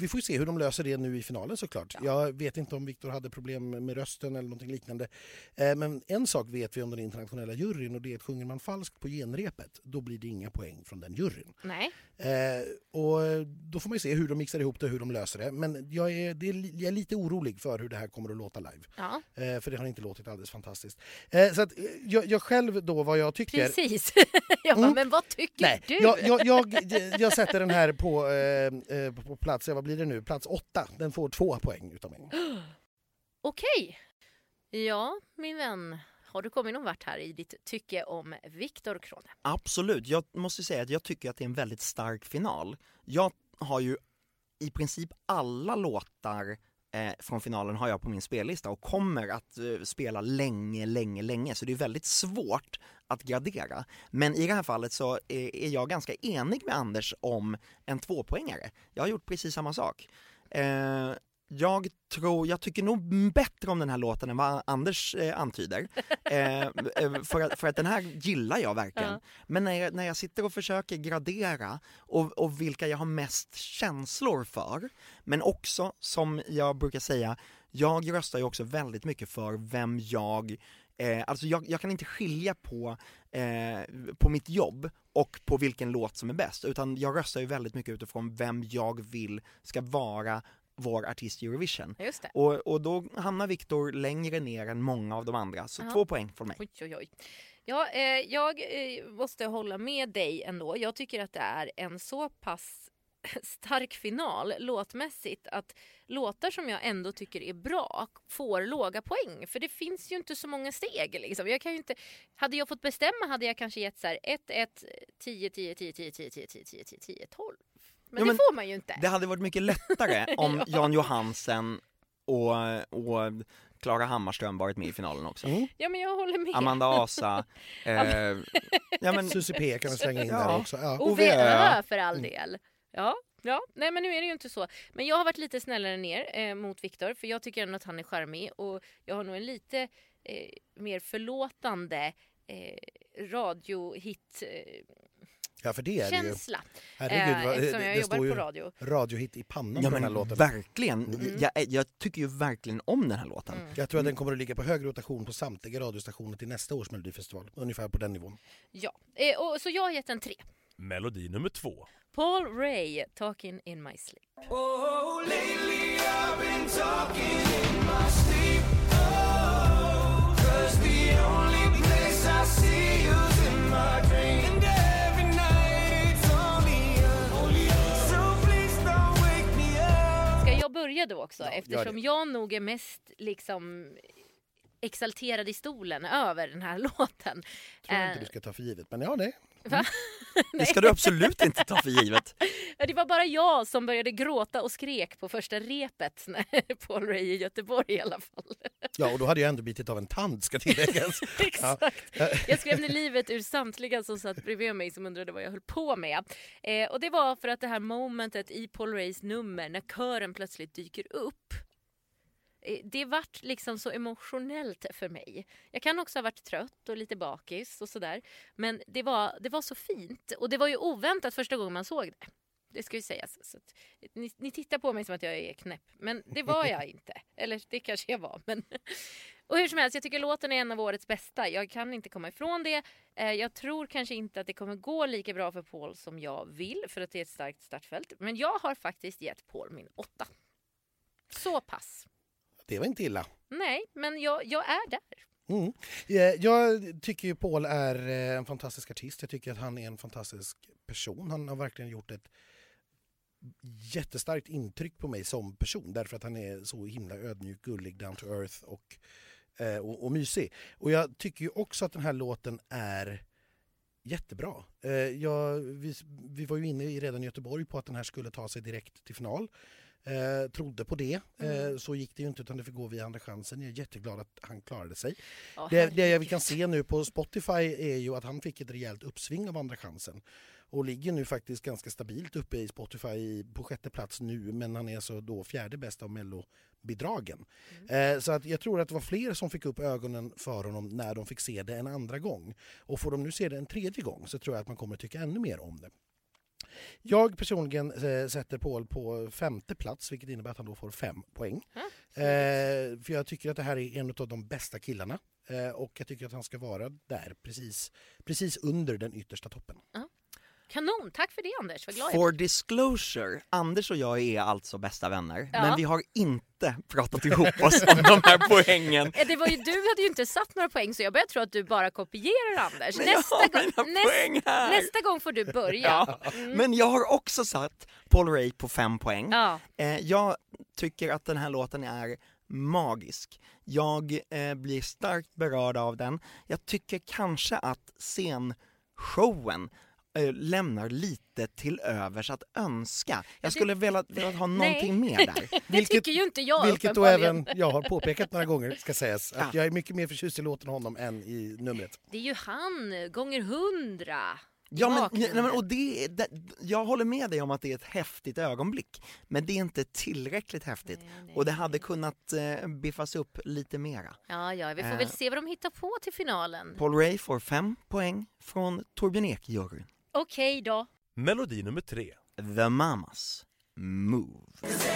Speaker 4: vi får ju se hur de löser det nu i finalen såklart.
Speaker 3: Ja.
Speaker 4: Jag vet inte om Viktor hade problem med rösten eller någonting liknande. Eh, men en sak vet vi om den internationella juryn och det är att sjunger man falskt på genrepet då blir det inga poäng från den juryn.
Speaker 3: Nej.
Speaker 4: Eh, och då får man ju se hur de mixar ihop det och hur de löser det. Men jag är, det är, jag är lite orolig för hur det här kommer att låta live.
Speaker 3: Ja,
Speaker 4: Eh, för det har inte låtit alldeles fantastiskt. Så att, jag, jag själv då vad jag tycker...
Speaker 3: precis. jag bara,
Speaker 4: Mm.
Speaker 3: men vad tycker
Speaker 4: Nej,
Speaker 3: du?
Speaker 4: jag, jag, jag, jag sätter den här på, på plats, vad blir det nu, plats åtta. Den får två poäng utav mig.
Speaker 3: Okej. Ja, min vän. Har du kommit någon vart här i ditt tycke om Viktor Krone?
Speaker 2: Absolut, jag måste säga att jag tycker att det är en väldigt stark final. Jag har ju i princip alla låtar eh, från finalen har jag på min spellista och kommer att eh, spela länge, länge, länge. Så det är väldigt svårt att gradera. Men i det här fallet så är, är jag ganska enig med Anders om en tvåpoängare. Jag har gjort precis samma sak. Eh, jag tror, jag tycker nog bättre om den här låten än vad Anders eh, antyder. Eh, eh, för, att, för att den här gillar jag verkligen.
Speaker 3: Ja.
Speaker 2: Men när jag, när jag sitter och försöker gradera och, och vilka jag har mest känslor för, men också som jag brukar säga, jag röstar ju också väldigt mycket för vem jag Eh, alltså jag, jag kan inte skilja på, eh, på mitt jobb och på vilken låt som är bäst, utan jag röstar ju väldigt mycket utifrån vem jag vill ska vara vår artist i Eurovision. Och, och då hamnar Viktor längre ner än många av de andra, så
Speaker 3: Ja.
Speaker 2: två poäng från mig.
Speaker 3: Oj, oj, oj. Ja, eh, jag eh, måste hålla med dig ändå. Jag tycker att det är en så pass stark final låtmässigt att låtar som jag ändå tycker är bra får låga poäng. För det finns ju inte så många steg. Liksom. Jag kan ju inte, hade jag fått bestämma hade jag kanske gett så här 1, 1, 10, 10, 10, 10, 10, 10, 10, 10, 10, 10, 12. Men
Speaker 2: Jo,
Speaker 3: det
Speaker 2: men
Speaker 3: får man ju inte.
Speaker 2: Det hade varit mycket lättare om
Speaker 3: Ja.
Speaker 2: Jan Johansen och, och Klara Hammarström varit med i finalen också.
Speaker 4: Mm.
Speaker 3: Ja men jag håller med.
Speaker 2: Amanda Asa, eh, ja men
Speaker 4: Susie P kan vi slänga in
Speaker 2: Ja.
Speaker 4: där också. Ja.
Speaker 3: Ove Ö för all
Speaker 4: Mm.
Speaker 3: del. Ja, ja, nej men nu är det ju inte så. Men jag har varit lite snällare ner eh, mot Viktor för jag tycker ändå att han är charmig och jag har nog en lite eh, mer förlåtande eh, radiohit-känsla.
Speaker 4: Ja, för det är det ju.
Speaker 3: Eh,
Speaker 4: Herregud, vad,
Speaker 3: eftersom jag
Speaker 4: det
Speaker 3: jobbar
Speaker 4: står ju
Speaker 3: på radio.
Speaker 4: radiohit i pannan
Speaker 2: Ja
Speaker 4: på den här låten.
Speaker 2: verkligen,
Speaker 3: Mm.
Speaker 2: jag, jag tycker ju verkligen om den här låten.
Speaker 3: Mm.
Speaker 4: Jag tror att den kommer att ligga på hög rotation på samtliga radiostationer till nästa års melodifestival. Ungefär på den nivån.
Speaker 3: Ja, eh, och, så jag har gett en tre.
Speaker 5: Melodi nummer två.
Speaker 3: Paul Ray, Talking in my sleep.
Speaker 6: Oh, lately I've been talking in my sleep. Oh, 'cause the only place I see you's in my dream.
Speaker 3: Börja då också?
Speaker 4: Ja,
Speaker 3: eftersom jag nog är mest liksom exalterad i stolen över den här låten.
Speaker 4: tror jag
Speaker 3: Eh,
Speaker 4: inte du ska ta för givet. Men ja, det.
Speaker 3: Va?
Speaker 2: Det ska du absolut inte ta för givet.
Speaker 3: Ja, Det var bara jag som började gråta och skrek på första repet när Paul Ray i Göteborg i alla fall.
Speaker 4: Ja, och då hade jag ändå bitit av en tand ska tilläggas.
Speaker 3: Exakt. Jag skrämde livet ur samtliga som satt bredvid mig som undrade vad jag höll på med. Eh, och det var för att det här momentet i Paul Rays nummer när kören plötsligt dyker upp. Eh, Det vart liksom så emotionellt för mig. Jag kan också ha varit trött och lite bakis och sådär. Men det var, det var så fint. Och det var ju oväntat första gången man såg det. Det ska ju sägas. Så att, ni, ni tittar på mig som att jag är knäpp. Men det var jag inte. Eller det kanske jag var. Men och hur som helst, jag tycker låten är en av årets bästa. Jag kan inte komma ifrån det. Eh, Jag tror kanske inte att det kommer gå lika bra för Paul som jag vill, för att det är ett starkt startfält. Men jag har faktiskt gett Paul min åtta. Så pass.
Speaker 4: Det var inte illa.
Speaker 3: Nej, men jag, jag är där.
Speaker 4: Mm. Eh, Jag tycker ju Paul är eh, en fantastisk artist. Jag tycker att han är en fantastisk person. Han har verkligen gjort ett jättestarkt intryck på mig som person därför att han är så himla ödmjuk, gullig, down to earth och, eh, och, och mysig. Och jag tycker ju också att den här låten är jättebra. Jag, vi, vi var ju inne i redan i Göteborg på att den här skulle ta sig direkt till final. Eh, trodde på det. Eh, så gick det ju inte utan det fick gå via Andra chansen. Jag är jätteglad att han klarade sig.
Speaker 3: Ja,
Speaker 4: Det, det vi kan se nu på Spotify är ju att han fick ett rejält uppsving av Andra chansen och ligger nu faktiskt ganska stabilt uppe i Spotify på sjätte plats nu men han är så då fjärde bäst av mellobidragen. Eh, så att jag tror att det var fler som fick upp ögonen för honom när de fick se det en andra gång. Och får de nu se det en tredje gång så tror jag att man kommer tycka ännu mer om det. Jag personligen eh, sätter Paul på femte plats vilket innebär att han då får fem poäng.
Speaker 3: Ja,
Speaker 4: Eh, för jag tycker att det här är en av de bästa killarna eh, och jag tycker att han ska vara där precis, precis under den yttersta toppen.
Speaker 3: Kanon, tack för det Anders, vad glad jag
Speaker 2: For disclosure, Anders och jag är alltså bästa vänner,
Speaker 3: Ja.
Speaker 2: men vi har inte pratat ihop oss om de här poängen.
Speaker 3: Det var ju, du hade ju inte satt några poäng så jag börjar tro att du bara kopierar Anders.
Speaker 2: Men jag har
Speaker 3: gång,
Speaker 2: mina poäng här.
Speaker 3: nästa gång får du börja.
Speaker 2: Ja. Men jag har också satt Paul Ray på fem poäng.
Speaker 3: Ja.
Speaker 2: Eh, jag tycker att den här låten är magisk. Jag eh, blir starkt berörd av den. Jag tycker kanske att scenshowen eh, lämnar lite till övers att önska. Jag skulle velat, velat ha någonting mer där.
Speaker 3: Det tycker ju inte jag
Speaker 4: Vilket då även jag har påpekat några gånger ska sägas. Att
Speaker 2: Ja.
Speaker 4: jag är mycket mer förtjust i låten honom än i numret.
Speaker 3: Det är ju han gånger hundra.
Speaker 2: Ja, men, nej, men, och det, det, jag håller med dig om att det är ett häftigt ögonblick, men det är inte tillräckligt häftigt.
Speaker 3: Nej, nej,
Speaker 2: Och det hade kunnat eh, biffas upp lite mera.
Speaker 3: Ja, ja, vi får
Speaker 2: Eh.
Speaker 3: väl se vad de hittar på till finalen.
Speaker 2: Paul Ray får fem poäng från Torbjörn Ek-juryn.
Speaker 3: Okej då.
Speaker 5: Melodi nummer tre.
Speaker 2: The Mamas Move.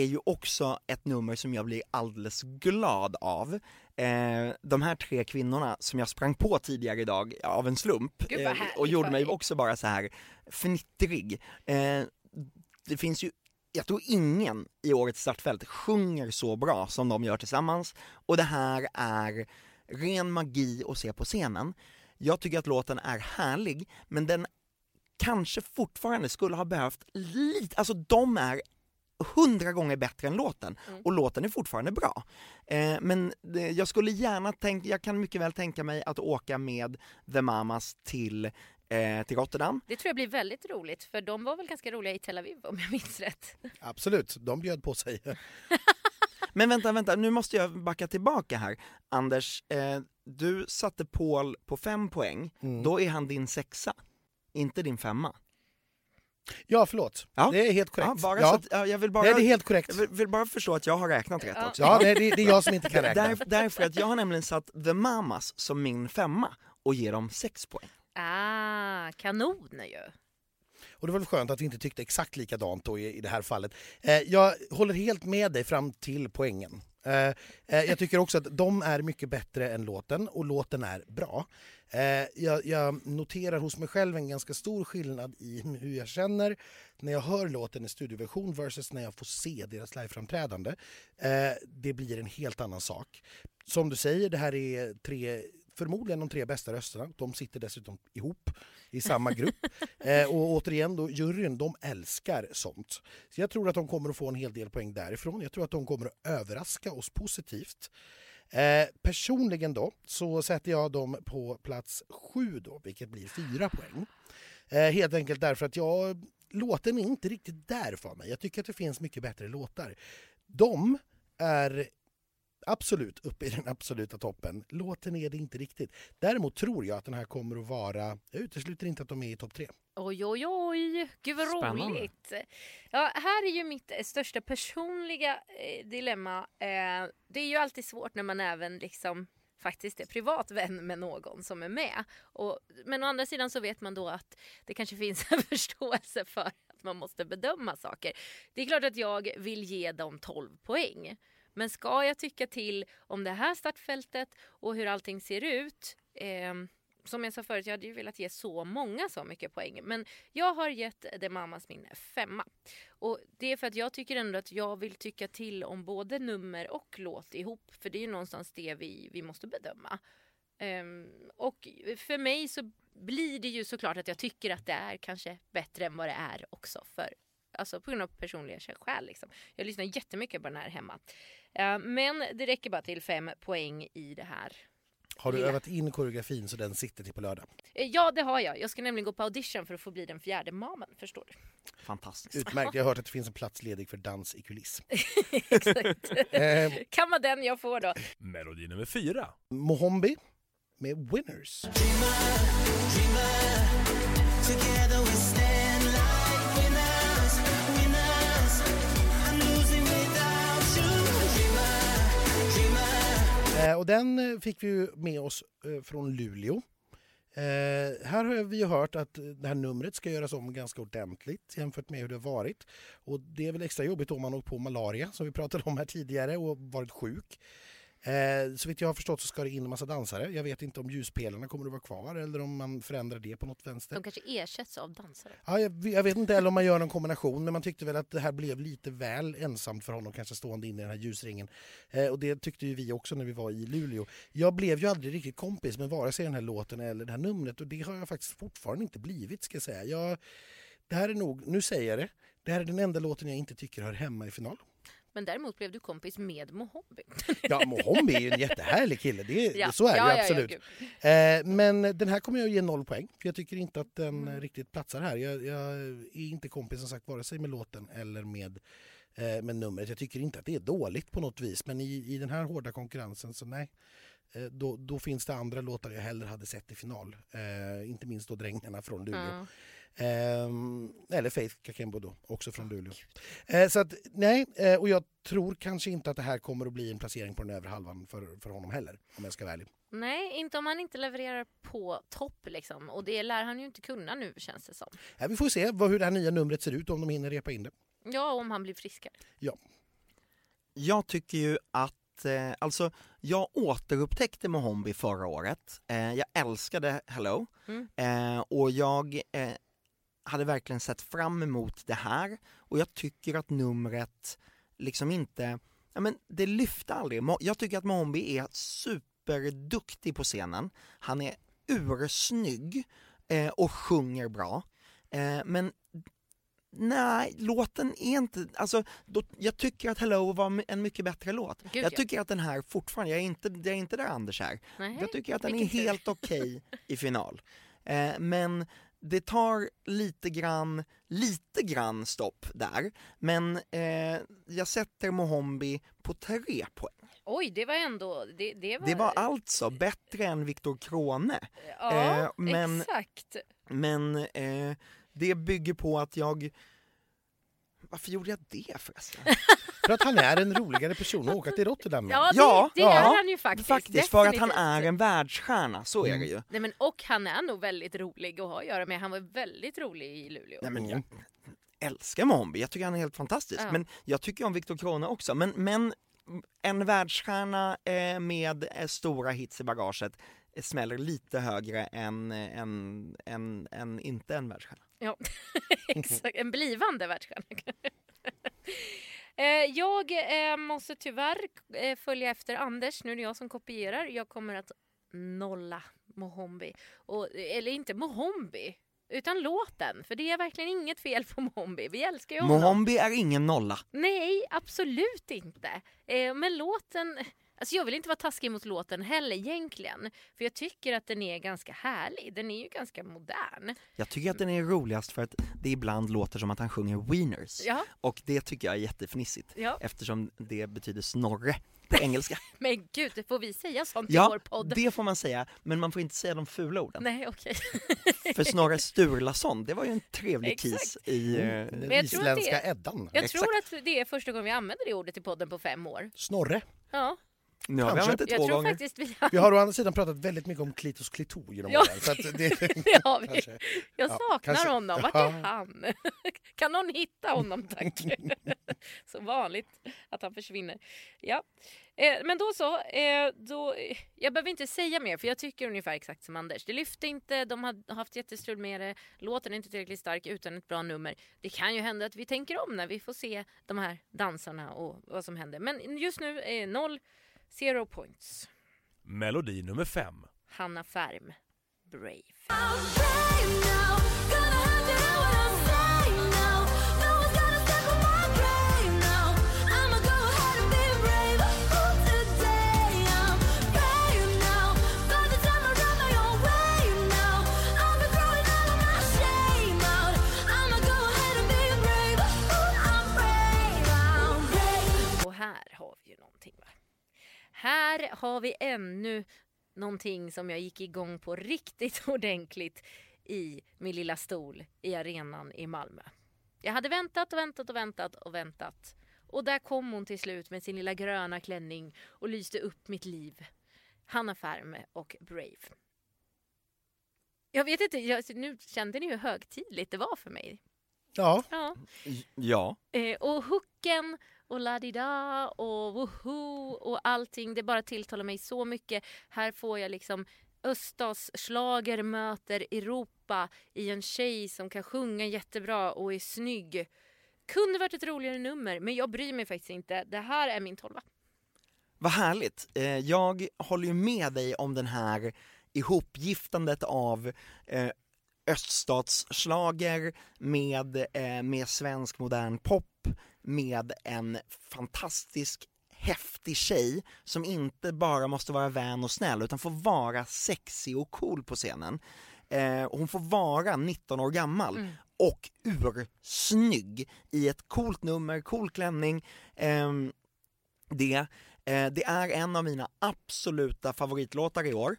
Speaker 2: Är ju också ett nummer som jag blir alldeles glad av. Eh, de här tre kvinnorna som jag sprang på tidigare idag av en slump
Speaker 3: Gud,
Speaker 2: eh, och gjorde mig också bara så här fnittrig. Eh, det finns ju, jag tror ingen i årets startfält sjunger så bra som de gör tillsammans och det här är ren magi att se på scenen. Jag tycker att låten är härlig, men den kanske fortfarande skulle ha behövt lite, alltså de är hundra gånger bättre än låten
Speaker 3: Mm.
Speaker 2: och låten är fortfarande bra. Eh, men det, jag skulle gärna tänka, jag kan mycket väl tänka mig att åka med The Mamas till, eh, till Rotterdam.
Speaker 3: Det tror jag blir väldigt roligt för de var väl ganska roliga i Tel Aviv om jag minns rätt.
Speaker 4: Absolut, de bjöd på sig.
Speaker 2: Men vänta, vänta, nu måste jag backa tillbaka här. Anders, eh, du satte Paul på fem poäng,
Speaker 4: Mm.
Speaker 2: då är han din sexa, inte din femma.
Speaker 4: Ja, förlåt.
Speaker 2: Ja.
Speaker 4: Det är helt korrekt.
Speaker 2: Ja, bara
Speaker 4: ja.
Speaker 2: Så att, ja, jag vill bara,
Speaker 4: Nej, det är helt korrekt.
Speaker 2: jag vill, vill bara förstå att jag har räknat rätt
Speaker 3: Ja.
Speaker 2: också.
Speaker 4: Ja, nej, det, det är jag som inte kan räkna.
Speaker 2: Där, därför att jag har nämligen satt The Mamas som min femma och ger dem sex poäng.
Speaker 3: Ah, kanon ju.
Speaker 4: Och det var väl skönt att vi inte tyckte exakt likadant då i, i det här fallet. Eh, jag håller helt med dig fram till poängen. Eh, eh, jag tycker också att de är mycket bättre än låten och låten är bra. Eh, jag, jag noterar hos mig själv en ganska stor skillnad i hur jag känner när jag hör låten i studioversion versus när jag får se deras liveframträdande. Eh, det blir en helt annan sak. Som du säger, det här är tre förmodligen de tre bästa rösterna. De sitter dessutom ihop i samma grupp. Eh, och återigen, då, juryn de älskar sånt. Så jag tror att de kommer att få en hel del poäng därifrån. Jag tror att de kommer att överraska oss positivt. Eh, personligen då så sätter jag dem på plats sju då, vilket blir fyra poäng. Eh, helt enkelt därför att jag, låten är inte riktigt där för mig. Jag tycker att det finns mycket bättre låtar. De är absolut uppe i den absoluta toppen. Låten är det inte riktigt. Däremot tror jag att den här kommer att vara, jag utesluter inte att de är i topp tre.
Speaker 3: Oj, oj, oj. Gud vad
Speaker 5: Spännande.
Speaker 3: roligt. Ja, här är ju mitt eh, största personliga eh, dilemma. Eh, det är ju alltid svårt när man även liksom faktiskt är privat vän med någon som är med. Och, men å andra sidan så vet man då att det kanske finns en förståelse för att man måste bedöma saker. Det är klart att jag vill ge dem 12 poäng. Men ska jag tycka till om det här startfältet och hur allting ser ut ehm, som jag sa förut, jag hade ju velat ge så många så mycket poäng. Men jag har gett The Mamas min femma. Och det är för att jag tycker ändå att jag vill tycka till om både nummer och låt ihop. För det är ju någonstans det vi, vi måste bedöma. Um, och för mig så blir det ju såklart att jag tycker att det är kanske bättre än vad det är också. För, alltså på grund av personliga skäl. Liksom. Jag lyssnar jättemycket på den här hemma. Uh, men det räcker bara till fem poäng i det här
Speaker 4: har du
Speaker 3: Lilla.
Speaker 4: övat in koreografin så den sitter till på lördag?
Speaker 3: Eh, Ja, det har jag. Jag ska nämligen gå på audition för att få bli den fjärde mamen, förstår du?
Speaker 2: Fantastiskt.
Speaker 4: Utmärkt, jag har hört att det finns en plats ledig för dans i kuliss.
Speaker 3: Exakt.
Speaker 4: Eh,
Speaker 3: kan vara den jag får då.
Speaker 5: Melodi nummer fyra.
Speaker 4: Mohombi med Winners.
Speaker 6: Together we
Speaker 4: Eh, och den eh, fick vi ju med oss eh, från Luleå. Eh, här har vi ju hört att det här numret ska göras om ganska ordentligt jämfört med hur det har varit. Och det är väl extra jobbigt om man åkt på malaria som vi pratade om här tidigare och varit sjuk. Eh, så vitt jag har förstått så ska det in en massa dansare. Jag vet inte om ljuspelarna kommer att vara kvar eller om man förändrar det på något vänster.
Speaker 3: De kanske ersätts av dansare.
Speaker 4: Ja, jag, jag vet inte eller om man gör någon kombination men man tyckte väl att det här blev lite väl ensamt för honom kanske stående inne i den här ljusringen. Eh, och det tyckte ju vi också när vi var i Luleå. Jag blev ju aldrig riktigt kompis med vare sig den här låten eller det här numret och det har jag faktiskt fortfarande inte blivit ska jag säga. Jag, det här är nog, nu säger jag det, det här är den enda låten jag inte tycker hör hemma i final.
Speaker 3: Men däremot blev du kompis med Mohombi.
Speaker 4: Ja, Mohombi är ju en jättehärlig kille, det,
Speaker 3: Ja,
Speaker 4: så är
Speaker 3: ja,
Speaker 4: det
Speaker 3: ja,
Speaker 4: absolut. Eh, men den här kommer jag att ge noll poäng. För jag tycker inte att den
Speaker 3: Mm.
Speaker 4: eh, riktigt platsar här. Jag, jag är inte kompis som sagt vare sig med låten eller med, eh, med numret. Jag tycker inte att det är dåligt på något vis. Men i, i den här hårda konkurrensen så nej. Eh, då, då finns det andra låtar jag hellre hade sett i final. Eh, inte minst då Drängarna från Luleå.
Speaker 3: Ja.
Speaker 4: Ehm, eller Faith Kakembo då, också från Luleå. Eh, så att nej, eh, och jag tror kanske inte att det här kommer att bli en placering på den övre halvan för, för honom heller. Om jag ska vara ärlig.
Speaker 3: Nej, inte om han inte levererar på topp liksom. Och det lär han ju inte kunna nu känns det som.
Speaker 4: Eh, vi får se vad, hur det här nya numret ser ut om de hinner repa in det.
Speaker 3: Ja, om han blir friskare.
Speaker 2: Jag tycker ju att, eh, alltså jag återupptäckte Mohombi förra året. Eh, jag älskade Hello
Speaker 3: Mm.
Speaker 2: eh, och jag eh, hade verkligen sett fram emot det här och jag tycker att numret liksom inte, ja men det lyfte aldrig. Jag tycker att Mohombi är superduktig på scenen. Han är ursnygg eh, och sjunger bra. Eh, men Nej, låten är inte, alltså då, jag tycker att Hello var en mycket bättre låt.
Speaker 3: Gud,
Speaker 2: jag
Speaker 3: ja.
Speaker 2: tycker att den här fortfarande, jag är inte, det är inte där Anders är.
Speaker 3: Nej,
Speaker 2: Jag tycker att den är helt okej i final. Eh, men det tar lite grann, lite grann stopp där. Men eh, jag sätter Mohombi på tre poäng.
Speaker 3: Oj, det var ändå... Det, det var,
Speaker 2: Det var alltså bättre än Viktor Krone.
Speaker 3: Ja,
Speaker 2: eh, men-
Speaker 3: exakt.
Speaker 2: Men eh, det bygger på att jag... Varför gjorde jag det förresten?
Speaker 4: För att han är en roligare person att åka till Rotterdam med.
Speaker 3: Ja, det,
Speaker 2: Ja,
Speaker 3: det
Speaker 2: ja,
Speaker 3: är han ju faktiskt.
Speaker 2: Faktiskt, för att han
Speaker 3: definitivt.
Speaker 2: är en världsstjärna, så är det ju.
Speaker 3: Nej, men, och han är nog väldigt rolig att ha att göra med. Han var väldigt rolig i Luleå.
Speaker 2: Nej, men
Speaker 4: Mm.
Speaker 2: jag älskar Mohombi, jag tycker han är helt fantastisk.
Speaker 3: Ja.
Speaker 2: Men jag tycker om Viktor Krone också. Men, men en världsstjärna eh, med eh, stora hits i bagaget eh, smäller lite högre än, eh, än, än, än inte en världsstjärna.
Speaker 3: Ja, exakt. En blivande världsstjärna. Eh, Jag eh, måste tyvärr eh, följa efter Anders, nu är det jag som kopierar. Jag kommer att nolla Mohombi. Och, eller inte Mohombi, utan låten. För det är verkligen inget fel på Mohombi. Vi älskar ju honom.
Speaker 2: Mohombi är ingen nolla.
Speaker 3: Nej, absolut inte. Men låten... Alltså jag vill inte vara taskig mot låten heller egentligen. För jag tycker att den är ganska härlig. Den är ju ganska modern.
Speaker 2: Jag tycker att den är roligast för att det ibland låter som att han sjunger wieners.
Speaker 3: Ja,
Speaker 2: Och det tycker jag är jättefnissigt.
Speaker 3: ja.
Speaker 2: Eftersom det betyder snorre på engelska.
Speaker 3: Men gud, får vi säga sånt i
Speaker 2: Ja,
Speaker 3: vår podd?
Speaker 2: det får man säga, men man får inte säga de fula orden.
Speaker 3: Nej, okej.
Speaker 2: För Snorre Sturlason, det var ju en trevlig kis i... eh,
Speaker 3: att det
Speaker 4: isländska Eddan.
Speaker 3: Jag
Speaker 2: Exakt.
Speaker 3: tror att det är första gången vi använder det ordet i podden på fem år.
Speaker 4: Snorre.
Speaker 3: Ja,
Speaker 2: Nu har vi använt det
Speaker 3: jag
Speaker 2: två
Speaker 3: tror
Speaker 2: gånger.
Speaker 3: faktiskt vi har...
Speaker 4: Vi har å andra sidan pratat väldigt mycket om klitos klito genom
Speaker 3: Ja.
Speaker 4: åren. Så att det,
Speaker 3: Det har vi. Jag
Speaker 4: Ja,
Speaker 3: saknar
Speaker 4: kanske-
Speaker 3: honom. Vart
Speaker 4: Ja.
Speaker 3: är han? Kan någon hitta honom tack? så vanligt att han försvinner. Ja. Eh, men då så. Eh, då, jag behöver inte säga mer för jag tycker ungefär exakt som Anders. Det lyfte inte, de har haft jättestrul med det. Låten är inte tillräckligt stark utan ett bra nummer. Det kan ju hända att vi tänker om när vi får se de här dansarna och vad som händer. Men just nu är noll, zero points.
Speaker 5: Melodi nummer fem.
Speaker 3: Hanna Färm, Brave. Här har vi ännu någonting som jag gick igång på riktigt ordentligt i min lilla stol i arenan i Malmö. Jag hade väntat och väntat och väntat och väntat. Och där kom hon till slut med sin lilla gröna klänning och lyste upp mitt liv. Hanna Färm och Brave. Jag vet inte, jag, nu kände ni hur högtidligt det var för mig.
Speaker 4: Ja,
Speaker 3: Ja.
Speaker 2: Ja,
Speaker 3: Eh, och hooken och la-di-da och woho och allting. Det bara tilltalar mig så mycket. Här får jag liksom öststatsschlager möter Europa i en tjej som kan sjunga jättebra och är snygg. Kunde varit ett roligare nummer men jag bryr mig faktiskt inte. Det här är min tolva.
Speaker 2: vad härligt. Eh, jag håller ju med dig om den här ihopgiftandet av eh, öststatsschlager med, eh, med svensk modern pop med en fantastisk häftig tjej som inte bara måste vara vän och snäll utan får vara sexig och cool på scenen. Eh, hon får vara 19 år gammal och ursnygg i ett coolt nummer, cool klänning. Ehm, det, eh, det är en av mina absoluta favoritlåtar i år.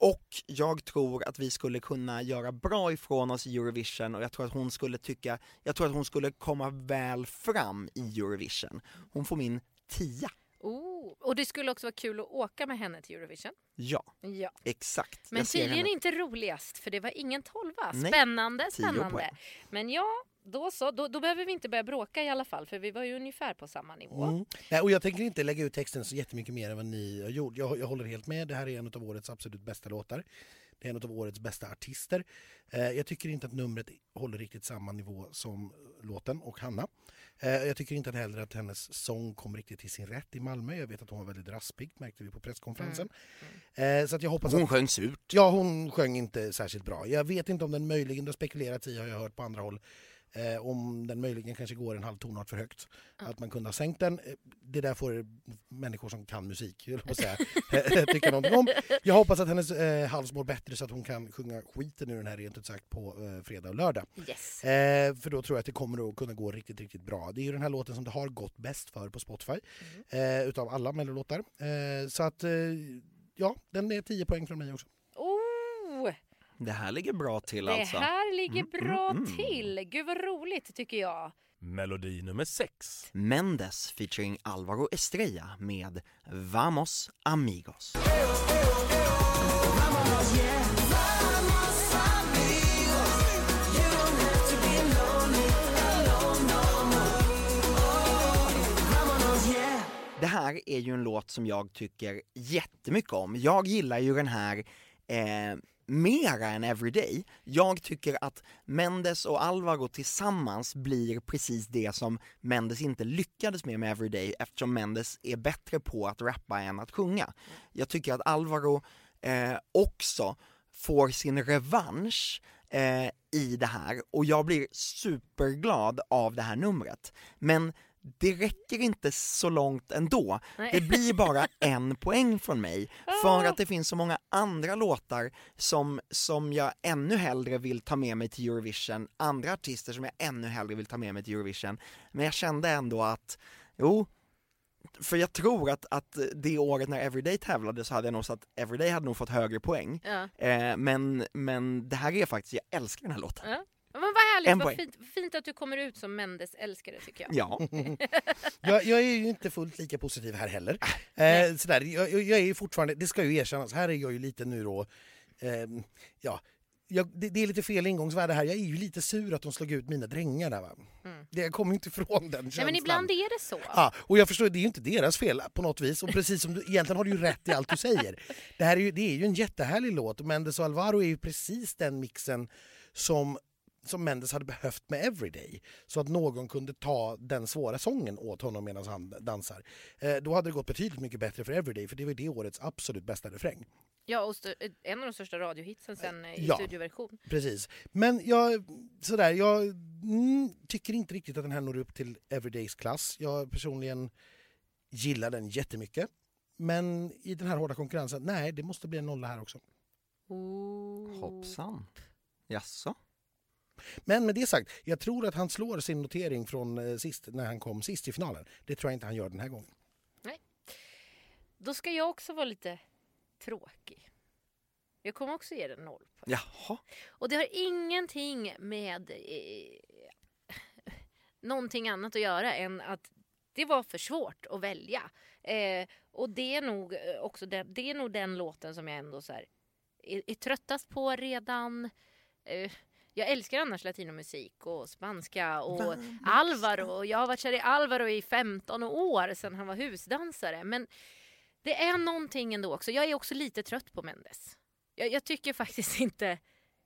Speaker 2: Och jag tror att vi skulle kunna göra bra ifrån oss i Eurovision och jag tror att hon skulle tycka, jag tror att hon skulle komma väl fram i Eurovision. Hon får min tia.
Speaker 3: Oh. Och det skulle också vara kul att åka med henne till Eurovision.
Speaker 2: Ja,
Speaker 3: Ja.
Speaker 2: exakt.
Speaker 3: Men tydligen
Speaker 2: henne-
Speaker 3: inte roligast för det var ingen tolva. Spännande, spännande. Men ja, då så. Då, då behöver vi inte börja bråka i alla fall för vi var ju ungefär på samma nivå.
Speaker 4: Mm. Nej, och jag tänker inte lägga ut texten så jättemycket mer än vad ni har gjort. Jag, jag håller helt med, det här är en av årets absolut bästa låtar. Det är en av årets bästa artister. Eh, jag tycker inte att numret håller riktigt samma nivå som låten och Hanna. Eh, jag tycker inte heller att hennes sång kom riktigt till sin rätt i Malmö. Jag vet att hon var väldigt raspig, märkte vi på presskonferensen. Eh, så att jag hoppas
Speaker 2: Hon
Speaker 4: att...
Speaker 2: sjöng surt.
Speaker 4: Ja, hon sjöng inte särskilt bra. Jag vet inte om den möjligen, det har spekulerats i har jag hört på andra håll, eh, om den möjligen kanske går en halv tonart för högt. Att man kunde ha sänkt den. Eh, Det där får människor som kan musik säga, eh, tycka någonting om. Jag hoppas att hennes eh, hals mår bättre så att hon kan sjunga skiten ur den här rent ut sagt på eh, fredag och lördag.
Speaker 3: Yes.
Speaker 4: Eh, för då tror jag att det kommer att kunna gå riktigt, riktigt bra. Det är ju den här låten som det har gått bäst för på Spotify. Eh, utav alla mellolåtar. Eh, så att, eh, ja, den är 10 poäng från mig också.
Speaker 2: Det här ligger bra till
Speaker 3: det
Speaker 2: alltså.
Speaker 3: här ligger
Speaker 2: Mm,
Speaker 3: bra
Speaker 2: mm, mm.
Speaker 3: till. Gud vad roligt tycker jag.
Speaker 5: Melodi nummer sex.
Speaker 2: Mendes featuring Alvaro Estrella med Vamos Amigos. Det här är ju en låt som jag tycker jättemycket om. Jag gillar ju den här eh, mera än Everyday. Jag tycker att Mendes och Alvaro tillsammans blir precis det som Mendes inte lyckades med med Everyday eftersom Mendes är bättre på att rappa än att sjunga. Jag tycker att Alvaro eh, också får sin revansch eh, i det här och jag blir superglad av det här numret. Men det räcker inte så långt ändå.
Speaker 3: Nej.
Speaker 2: Det blir bara en poäng från mig för att det finns så många andra låtar som, som jag ännu hellre vill ta med mig till Eurovision, andra artister som jag ännu hellre vill ta med mig till Eurovision. Men jag kände ändå att, jo, för jag tror att, att det året när Everyday tävlade så hade jag nog så att Everyday hade nog fått högre poäng.
Speaker 3: Ja.
Speaker 2: Eh, men, men det här är faktiskt, jag älskar den här låten.
Speaker 3: Ja. Men vad härligt,
Speaker 2: En
Speaker 3: vad
Speaker 2: poäng.
Speaker 3: fint, fint att du kommer ut som Mendes älskare tycker jag.
Speaker 2: Ja,
Speaker 4: Jag, jag är ju inte fullt lika positiv här heller. Eh, sådär, jag, jag är ju fortfarande, det ska ju erkännas, här är jag ju lite nu då, ehm, ja, jag, det, det är lite fel ingångsvärde här. Jag är ju lite sur att de slog ut mina drängar där va. Det, jag kommer inte ifrån den känslan.
Speaker 3: Nej men ibland är det så.
Speaker 4: Ja, och jag förstår, det är ju inte deras fel på något vis. Och precis som du, egentligen har du ju rätt i allt du säger. Det här är ju, det är ju en jättehärlig låt. Mendes och Alvaro är ju precis den mixen som som Mendes hade behövt med Everyday. Så att någon kunde ta den svåra sången åt honom medan han dansar. Eh, då hade det gått betydligt mycket bättre för Everyday, för det var det årets absolut bästa refräng.
Speaker 3: Ja, och stö- en av de största radiohitsen sen eh, i
Speaker 4: Ja.
Speaker 3: studioversion.
Speaker 4: Precis. Men jag, sådär, jag mm, tycker inte riktigt att den här når upp till Everydays klass. Jag personligen gillar den jättemycket. Men i den här hårda konkurrensen, nej, det måste bli en nolla här också.
Speaker 3: Oh.
Speaker 2: hoppsan. Jaså?
Speaker 4: Men med det sagt, jag tror att han slår sin notering från eh, sist, när han kom sist i finalen. Det tror jag inte han gör den här gången.
Speaker 3: Då ska jag också vara lite tråkig. Jag kommer också ge den noll poäng.
Speaker 2: Jaha.
Speaker 3: Och det har ingenting med eh, någonting annat att göra än att det var för svårt att välja. Eh, och det är nog eh, också den, det är nog den låten som jag ändå så här, är, är tröttast på redan. Eh, jag älskar annars latinomusik och spanska och
Speaker 2: Vamos.
Speaker 3: Alvaro. Jag har varit kär i Alvaro i 15 år sedan han var husdansare. Men det är någonting ändå också. Jag är också lite trött på Mendes. Jag, jag tycker faktiskt inte...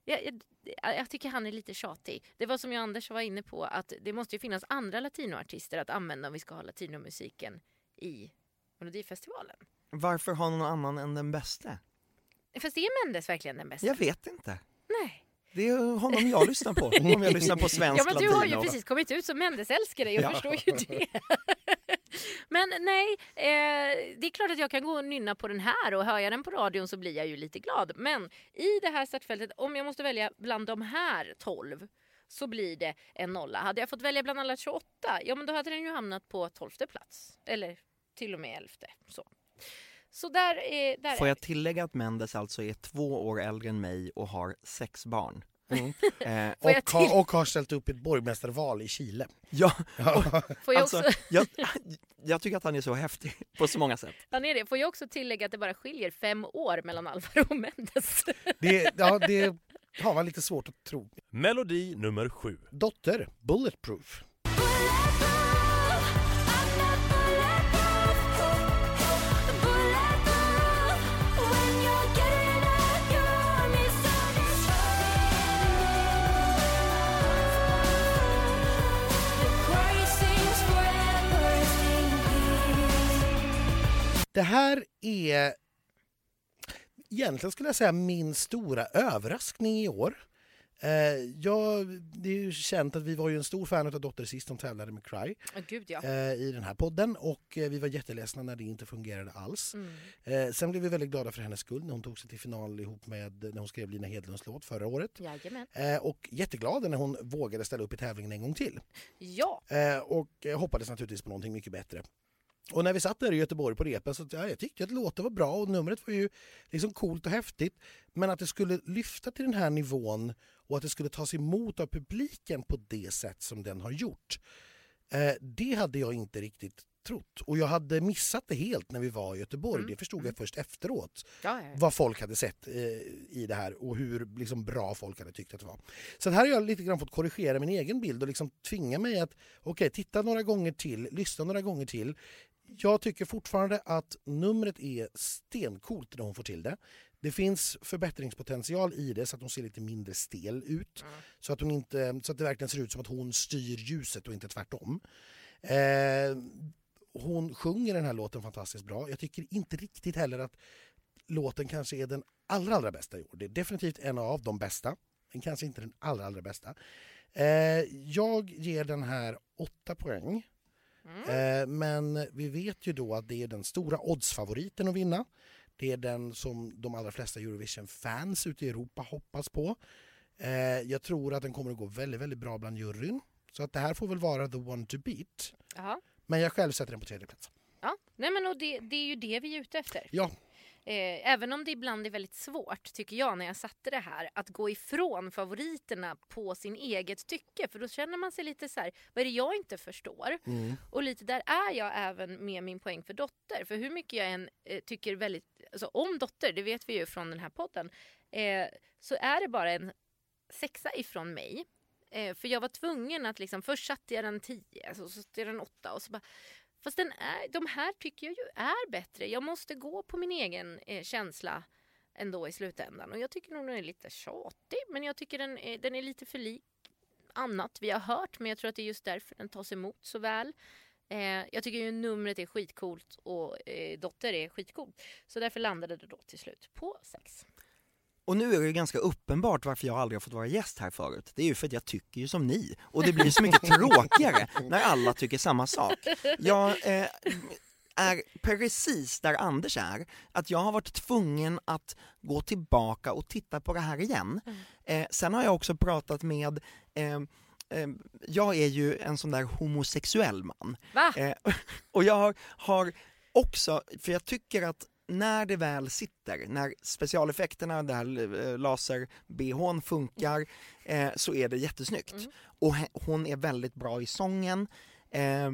Speaker 3: Jag, jag, jag tycker han är lite tjatig. Det var som jag Anders var inne på att det måste ju finnas andra latinoartister att använda om vi ska ha latinomusiken i Melodifestivalen.
Speaker 2: Varför ha någon annan än den bästa?
Speaker 3: Fast är Mendes verkligen den bästa?
Speaker 2: Jag vet inte.
Speaker 3: Nej.
Speaker 2: Det är honom jag lyssnar på, om jag lyssnar på svensk
Speaker 3: Ja men du har ju
Speaker 2: latino.
Speaker 3: precis kommit ut som Mendes-älskare, jag
Speaker 2: Ja.
Speaker 3: förstår ju det. men nej, eh, det är klart att jag kan gå och nynna på den här och hör jag den på radion så blir jag ju lite glad. Men i det här startfältet, om jag måste välja bland de här 12 så blir det en nolla. Hade jag fått välja bland alla 28, ja men då hade den ju hamnat på 12 plats. Eller till och med 11. Så, så där, är, där
Speaker 2: Får jag tillägga att Mendes alltså är två år äldre än mig och har sex barn?
Speaker 4: Mm.
Speaker 2: Eh,
Speaker 4: Och, har,
Speaker 3: till-
Speaker 4: och har ställt upp ett borgmästarval i Chile.
Speaker 2: ja,
Speaker 3: Får jag,
Speaker 2: alltså,
Speaker 3: också,
Speaker 2: jag, jag tycker att han är så häftig på så många sätt.
Speaker 3: han är det. Får jag också tillägga att det bara skiljer fem år mellan Alvaro och Mendes.
Speaker 4: Det, ja, det har man lite svårt att tro.
Speaker 5: Melodi nummer sju.
Speaker 4: Dotter, Bulletproof. Det här är egentligen skulle jag säga min stora överraskning i år. Eh, jag, det är ju känt att vi var ju en stor fan av Dotter sist som tävlade med Cry
Speaker 3: Åh gud ja.
Speaker 4: eh, i den här podden och eh, vi var jätteledsna när det inte fungerade alls.
Speaker 3: Mm.
Speaker 4: Eh, sen blev vi väldigt glada för hennes skull när hon tog sig till final ihop med när hon skrev Lina Hedlunds låt förra året. Eh, och jätteglada när hon vågade ställa upp i tävlingen en gång till.
Speaker 3: Ja,
Speaker 4: Eh, och hoppades naturligtvis på någonting mycket bättre. Och när vi satt där i Göteborg på repen så ja, jag tyckte att låten var bra och numret var ju liksom coolt och häftigt. Men att det skulle lyfta till den här nivån och att det skulle tas emot av publiken på det sätt som den har gjort. Eh, det hade jag inte riktigt trott. Och jag hade missat det helt när vi var i Göteborg.
Speaker 3: Mm.
Speaker 4: Det förstod jag först efteråt
Speaker 3: ja, ja.
Speaker 4: vad folk hade sett eh, i det här och hur liksom, bra folk hade tyckt att det var. Så här har jag lite grann fått korrigera min egen bild och liksom tvinga mig att okej, titta några gånger till, lyssna några gånger till. Jag tycker fortfarande att numret är stencoolt när hon får till det. Det finns förbättringspotential i det så att hon ser lite mindre stel ut.
Speaker 3: Mm.
Speaker 4: Så, att hon inte, så att det verkligen ser ut som att hon styr ljuset och inte tvärtom. Eh, hon sjunger den här låten fantastiskt bra. Jag tycker inte riktigt heller att låten kanske är den allra, allra bästa i år. Det är definitivt en av de bästa, men kanske inte den allra, allra bästa. Eh, jag ger den här åtta poäng.
Speaker 3: Mm.
Speaker 4: Eh, men vi vet ju då att det är den stora oddsfavoriten att vinna. Det är den som de allra flesta Eurovision-fans ute i Europa hoppas på. Eh, jag tror att den kommer att gå väldigt, väldigt bra bland juryn. Så att det här får väl vara the one to beat.
Speaker 3: Jaha.
Speaker 4: Men jag själv sätter den på tredje plats.
Speaker 3: Ja, nej men och det, det är ju det vi är ute efter.
Speaker 4: Ja,
Speaker 3: Eh, även om det ibland är väldigt svårt, tycker jag, när jag satte det här, att gå ifrån favoriterna på sin eget tycke. För då känner man sig lite så här, vad är det jag inte förstår?
Speaker 4: mm.
Speaker 3: Och lite där är jag även med min poäng för Dotter. För hur mycket jag än eh, tycker väldigt, alltså om Dotter, det vet vi ju från den här podden, eh, så är det bara en sexa ifrån mig. Eh, för jag var tvungen att liksom, först satte jag den 10, alltså, så satte jag den 8 och så bara Fast den är, de här tycker jag ju är bättre. Jag måste gå på min egen eh, känsla ändå i slutändan. Och jag tycker nog den är lite tjatig, men jag tycker den är, den är lite för lik annat vi har hört. Men jag tror att det är just därför den tas emot så väl. Eh, jag tycker ju numret är skitcoolt och eh, Dotter är skitcoolt. Så därför landade det då till slut på sex.
Speaker 2: Och nu är det ju ganska uppenbart varför jag aldrig har fått vara gäst här förut. Det är ju för att jag tycker ju som ni. Och det blir så mycket tråkigare när alla tycker samma sak. Jag eh, är precis där Anders är, att jag har varit tvungen att gå tillbaka och titta på det här igen. Eh, sen har jag också pratat med eh, eh, jag är ju en sån där homosexuell man.
Speaker 3: Va?
Speaker 2: Eh, och jag har, har också, för jag tycker att när det väl sitter, när specialeffekterna, det här eh, laser-bhn funkar, eh, så är det jättesnyggt.
Speaker 3: Mm.
Speaker 2: Och hon är väldigt bra i sången, eh,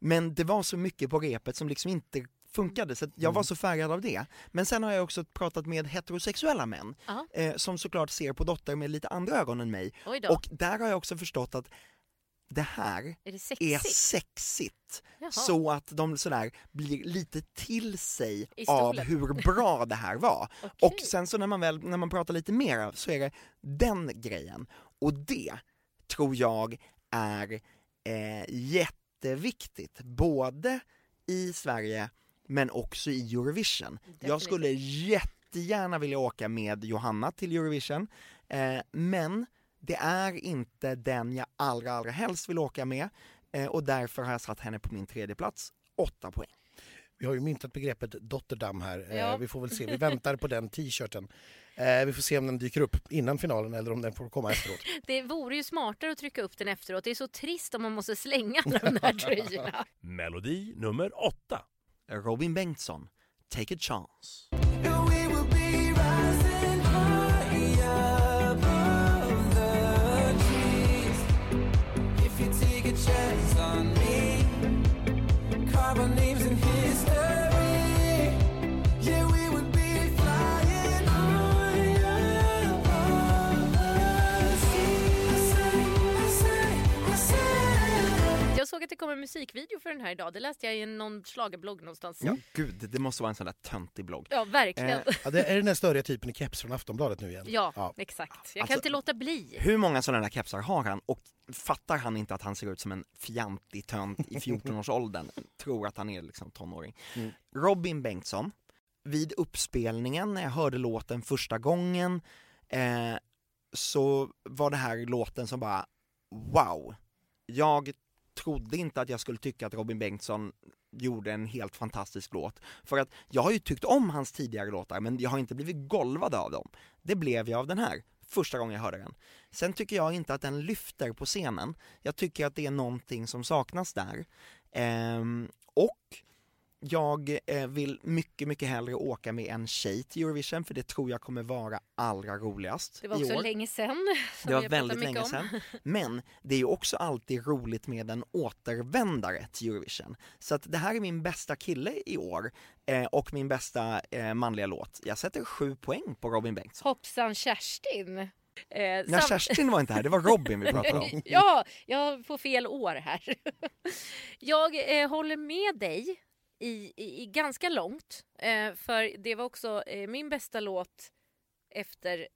Speaker 2: men det var så mycket på repet som liksom inte funkade, så jag var så färgad av det. Men sen har jag också pratat med heterosexuella män, eh, som såklart ser på Dotter med lite andra ögon än mig. Och där har jag också förstått att det här
Speaker 3: är det
Speaker 2: är
Speaker 3: sexigt?
Speaker 2: sexigt.
Speaker 3: Jaha.
Speaker 2: Så att de sådär blir lite till sig av hur bra det här var.
Speaker 3: Okej.
Speaker 2: Och sen så när man väl, när man pratar lite mer så är det den grejen. Och det tror jag är eh, jätteviktigt, både i Sverige men också i Eurovision. Jag
Speaker 3: Definitivt.
Speaker 2: skulle jättegärna vilja åka med Johanna till Eurovision, eh, men det är inte den jag allra, allra helst vill åka med eh, och därför har jag satt henne på min tredje plats, åtta poäng.
Speaker 4: Vi har ju myntat begreppet Dotterdam här. Eh,
Speaker 3: Ja.
Speaker 4: Vi får väl se. Vi väntar på den t-shirten. Eh, vi får se om den dyker upp innan finalen eller om den får komma efteråt.
Speaker 3: Det vore ju smartare att trycka upp den efteråt. Det är så trist om man måste slänga alla de här tröjorna.
Speaker 5: Melodi nummer åtta.
Speaker 2: Robin Bengtsson, Take a chance.
Speaker 3: Såg att det kom en musikvideo för den här idag. Det läste jag i någon schlagerblogg någonstans.
Speaker 2: Ja. Gud, det måste vara en sån där töntig blogg.
Speaker 3: Ja, verkligen.
Speaker 2: Eh,
Speaker 4: Ja, det är den där störiga typen i keps från Aftonbladet nu igen.
Speaker 3: Ja,
Speaker 4: Ja.
Speaker 3: exakt. Jag kan
Speaker 2: Alltså-
Speaker 3: inte låta bli.
Speaker 2: Hur många sådana där kepsar har han och fattar han inte att han ser ut som en fjantig tönt i 14-årsåldern? Tror att han är liksom tonåring.
Speaker 4: Mm.
Speaker 2: Robin Bengtsson, vid uppspelningen när jag hörde låten första gången eh, så var det här låten som bara wow. Jag trodde inte att jag skulle tycka att Robin Bengtsson gjorde en helt fantastisk låt. För att jag har ju tyckt om hans tidigare låtar men jag har inte blivit golvad av dem. Det blev jag av den här, första gången jag hörde den. Sen tycker jag inte att den lyfter på scenen. Jag tycker att det är någonting som saknas där. Ehm, och jag eh, vill mycket, mycket hellre åka med en tjej till Eurovision för det tror jag kommer vara allra roligast
Speaker 3: Det var
Speaker 2: i
Speaker 3: också
Speaker 2: år.
Speaker 3: länge sedan. som
Speaker 2: Det var väldigt länge sedan. Men det är ju också alltid roligt med en återvändare till Eurovision. Så att det här är min bästa kille i år eh, och min bästa eh, manliga låt. Jag sätter sju poäng på Robin Bengtsson.
Speaker 3: Hoppsan Kerstin. Eh,
Speaker 2: Nej,
Speaker 3: sam-
Speaker 2: Kerstin var inte här, det var Robin vi pratade om.
Speaker 3: ja, jag får fel år här. jag eh, håller med dig i, i, i ganska långt. Eh, för det var också eh, min bästa låt efter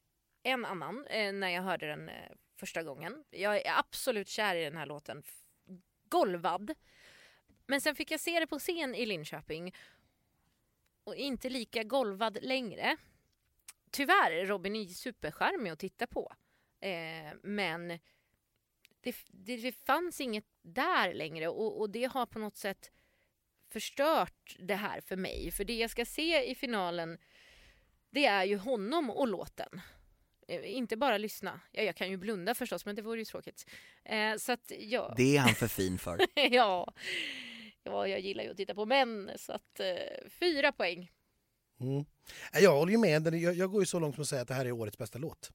Speaker 3: en annan eh, när jag hörde den eh, första gången. Jag är absolut kär i den här låten. Golvad. Men sen fick jag se det på scen i Linköping och inte lika golvad längre. Tyvärr, Robin är supercharmig att titta på. Eh, men det, det, det fanns inget där längre och, och det har på något sätt förstört det här för mig. För det jag ska se i finalen det är ju honom och låten. Eh, inte bara lyssna. Ja, jag kan ju blunda förstås men det vore ju tråkigt. Eh, så att ja,
Speaker 2: Det är han för fin för.
Speaker 3: ja, ja, jag gillar ju att titta på män så att eh, fyra poäng.
Speaker 4: Mm. Jag håller ju med. Den- Jag, jag går ju så långt som att säga att det här är årets bästa låt.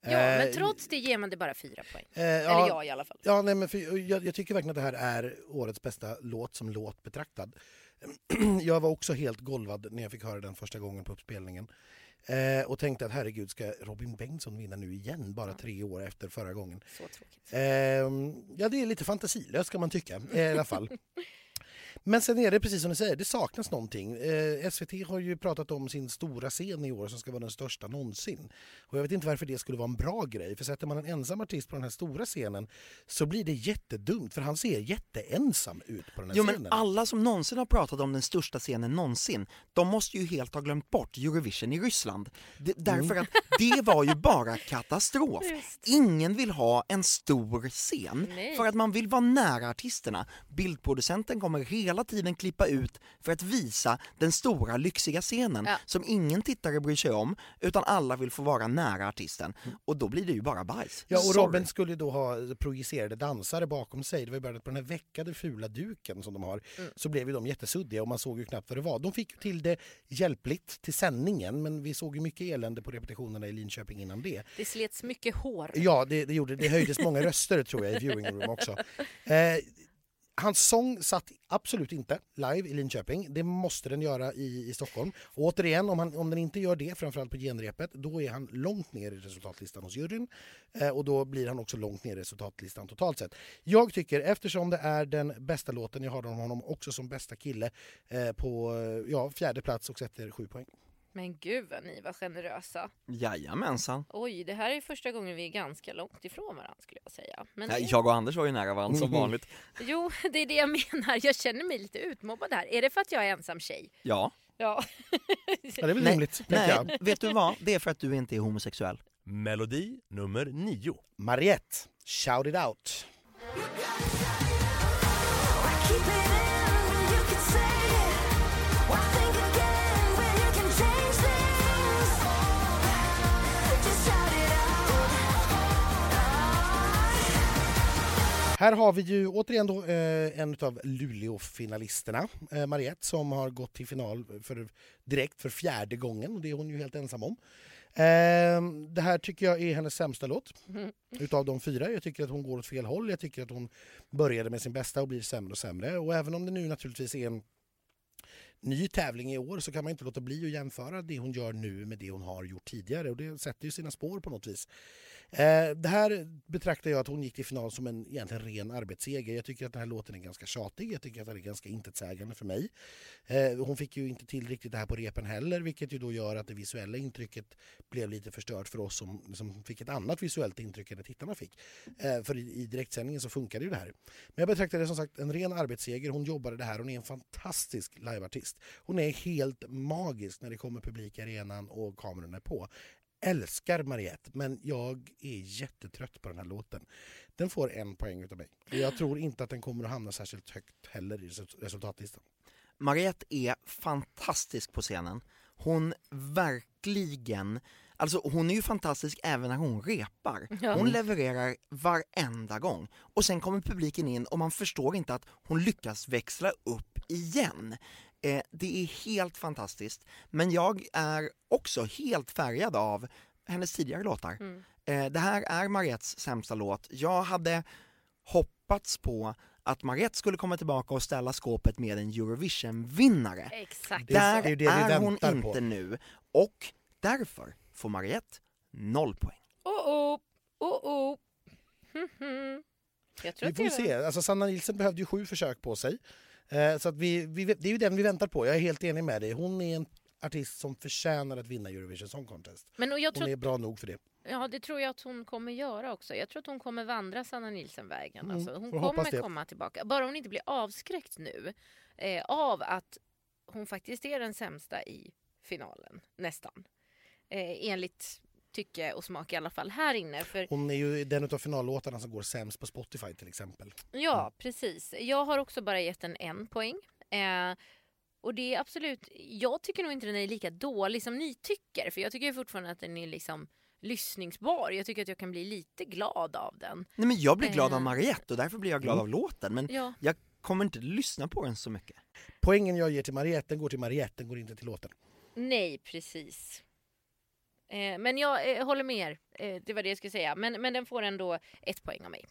Speaker 3: Ja, men
Speaker 4: Eh,
Speaker 3: trots det ger man det bara fyra poäng.
Speaker 4: eh,
Speaker 3: Eller
Speaker 4: ja,
Speaker 3: jag i alla fall.
Speaker 4: Ja, nej, men för jag, jag tycker verkligen att det här är årets bästa låt som låt betraktad. Jag var också helt golvad när jag fick höra den första gången på uppspelningen. Eh, och tänkte att herregud, ska Robin Bengtsson vinna nu igen, bara tre år efter förra gången?
Speaker 3: Så tråkigt.
Speaker 4: Eh, ja, det är lite fantasilöst kan man tycka, i alla fall. Men sen är det precis som du säger, det saknas någonting. Eh, SVT har ju pratat om sin stora scen i år som ska vara den största någonsin. Och jag vet inte varför det skulle vara en bra grej, för sätter man en ensam artist på den här stora scenen så blir det jättedumt, för han ser jätteensam ut på den här
Speaker 2: Jo
Speaker 4: scenen.
Speaker 2: men alla som någonsin har pratat om den största scenen någonsin, de måste ju helt ha glömt bort Eurovision i Ryssland. D- därför att det var ju bara katastrof.
Speaker 3: Just.
Speaker 2: Ingen vill ha en stor scen
Speaker 3: Nej.
Speaker 2: för att man vill vara nära artisterna. Bildproducenten kommer hela tiden klippa ut för att visa den stora lyxiga scenen
Speaker 3: Ja.
Speaker 2: som ingen tittare bryr sig om utan alla vill få vara nära artisten och då blir det ju bara bajs.
Speaker 4: Ja, och
Speaker 2: Sorry.
Speaker 4: Robin skulle då ha projicerade dansare bakom sig. Det var ju bara att på den här veckade fula duken som de har
Speaker 3: Mm.
Speaker 4: så blev ju de jättesuddiga och man såg ju knappt vad det var. De fick ju till det hjälpligt till sändningen men vi såg ju mycket elände på repetitionerna i Linköping innan det.
Speaker 3: Det slets mycket hår.
Speaker 4: Ja, det, det gjorde det. höjdes många röster tror jag i viewing room också. Eh, hans sång satt absolut inte live i Linköping. Det måste den göra i, i Stockholm. Och återigen, om, han, om den inte gör det, framförallt på genrepet, då är han långt ner i resultatlistan hos juryn. Eh, och då blir han också långt ner i resultatlistan totalt sett. Jag tycker, eftersom det är den bästa låten, jag har honom också som bästa kille eh, på eh, ja, fjärde plats och sätter sju poäng.
Speaker 3: Men gud vad ni var generösa.
Speaker 2: Jajamensan.
Speaker 3: Oj, det här är första gången vi är ganska långt ifrån varandra skulle jag säga. Men
Speaker 2: Nej,
Speaker 3: det-
Speaker 2: jag och Anders var ju nära varandra som vanligt.
Speaker 3: Jo, det är det jag menar. Jag känner mig lite utmobbad här. Är det för att jag är ensam tjej?
Speaker 2: Ja.
Speaker 3: Ja.
Speaker 4: Ja, det är väl
Speaker 2: Nej,
Speaker 4: rimligt, jag.
Speaker 2: Nej, vet du vad? Det är för att du inte är homosexuell.
Speaker 5: Melodi nummer nio.
Speaker 4: Mariette, shout it out. Här har vi ju återigen då, eh, en av Luleå-finalisterna, eh, Mariette, som har gått till final för, direkt för fjärde gången. och Det är hon ju helt ensam om. Eh, det här tycker jag är hennes sämsta låt utav de fyra. Jag tycker att hon går åt fel håll. Jag tycker att hon började med sin bästa och blir sämre och sämre. Och även om det nu naturligtvis är en ny tävling i år så kan man inte låta bli att jämföra det hon gör nu med det hon har gjort tidigare och det sätter ju sina spår på något vis. Eh, det här betraktar jag att hon gick till final som en egentligen ren arbetsseger. Jag tycker att den här låten är ganska tjatig, jag tycker att den är ganska intetsägande för mig. Eh, hon fick ju inte till riktigt det här på repen heller vilket ju då gör att det visuella intrycket blev lite förstört för oss som, som fick ett annat visuellt intryck än det tittarna fick. Eh, för i, i direktsändningen så funkade ju det här. Men jag betraktar det som sagt en ren arbetsseger. Hon jobbade det här. Hon är en fantastisk liveartist. Hon är helt magisk när det kommer publik i arenan och kamerorna är på. Älskar Mariette, men jag är jättetrött på den här låten. Den får en poäng utav mig. Och jag tror inte att den kommer att hamna särskilt högt heller i resul- resultatlistan.
Speaker 2: Mariette är fantastisk på scenen. Hon verkligen, alltså hon är ju fantastisk även när hon repar.
Speaker 3: Ja.
Speaker 2: Hon levererar varenda gång. Och sen kommer publiken in och man förstår inte att hon lyckas växla upp igen. Eh, det är helt fantastiskt. Men jag är också helt färgad av hennes tidigare låtar.
Speaker 3: Mm.
Speaker 2: Eh, det här är Mariettes sämsta låt. Jag hade hoppats på att Mariette skulle komma tillbaka och ställa skåpet med en Eurovision-vinnare.
Speaker 3: Exakt.
Speaker 4: Det är-
Speaker 2: Där
Speaker 4: det är
Speaker 2: är,
Speaker 4: det vi
Speaker 2: hon inte
Speaker 4: på.
Speaker 2: nu och därför får Mariette noll poäng.
Speaker 3: Oh oh, oh oh. Mhm. Jag tror
Speaker 4: Vi
Speaker 3: att
Speaker 4: får se. Alltså Sanna Nilsson behövde ju sju försök på sig. Eh, så att vi, vi, det är ju den vi väntar på. Jag är helt enig med dig. Hon är en artist som förtjänar att vinna Eurovision Song Contest.
Speaker 3: Men och jag
Speaker 4: Hon
Speaker 3: tror,
Speaker 4: är bra nog för det.
Speaker 3: ja, det tror jag att hon kommer göra också. Jag tror att hon kommer vandra Sanna Nilsson-vägen.
Speaker 4: Mm,
Speaker 3: Alltså, hon kommer komma tillbaka. Bara hon inte blir avskräckt nu eh, av att hon faktiskt är den sämsta i finalen, nästan. Eh, enligt tycke och smak i alla fall här inne. För
Speaker 4: Hon är ju den av finallåtarna som går sämst på Spotify till exempel.
Speaker 3: Ja, precis. Jag har också bara gett den en poäng. Eh, och det är absolut, jag tycker nog inte den är lika dålig som ni tycker. För jag tycker fortfarande att den är liksom lyssningsbar. Jag tycker att jag kan bli lite glad av den.
Speaker 2: Nej men jag blir glad av
Speaker 3: Eh.
Speaker 2: Mariette och därför blir jag glad
Speaker 4: Mm.
Speaker 2: av låten men
Speaker 3: Ja,
Speaker 2: jag kommer inte lyssna på den så mycket.
Speaker 4: Poängen jag ger till Mariette, den går till Mariette, den går inte till låten.
Speaker 3: nej precis. Eh, men jag eh, håller med er. Eh, det var det jag skulle säga. Men, men den får ändå ett poäng av mig.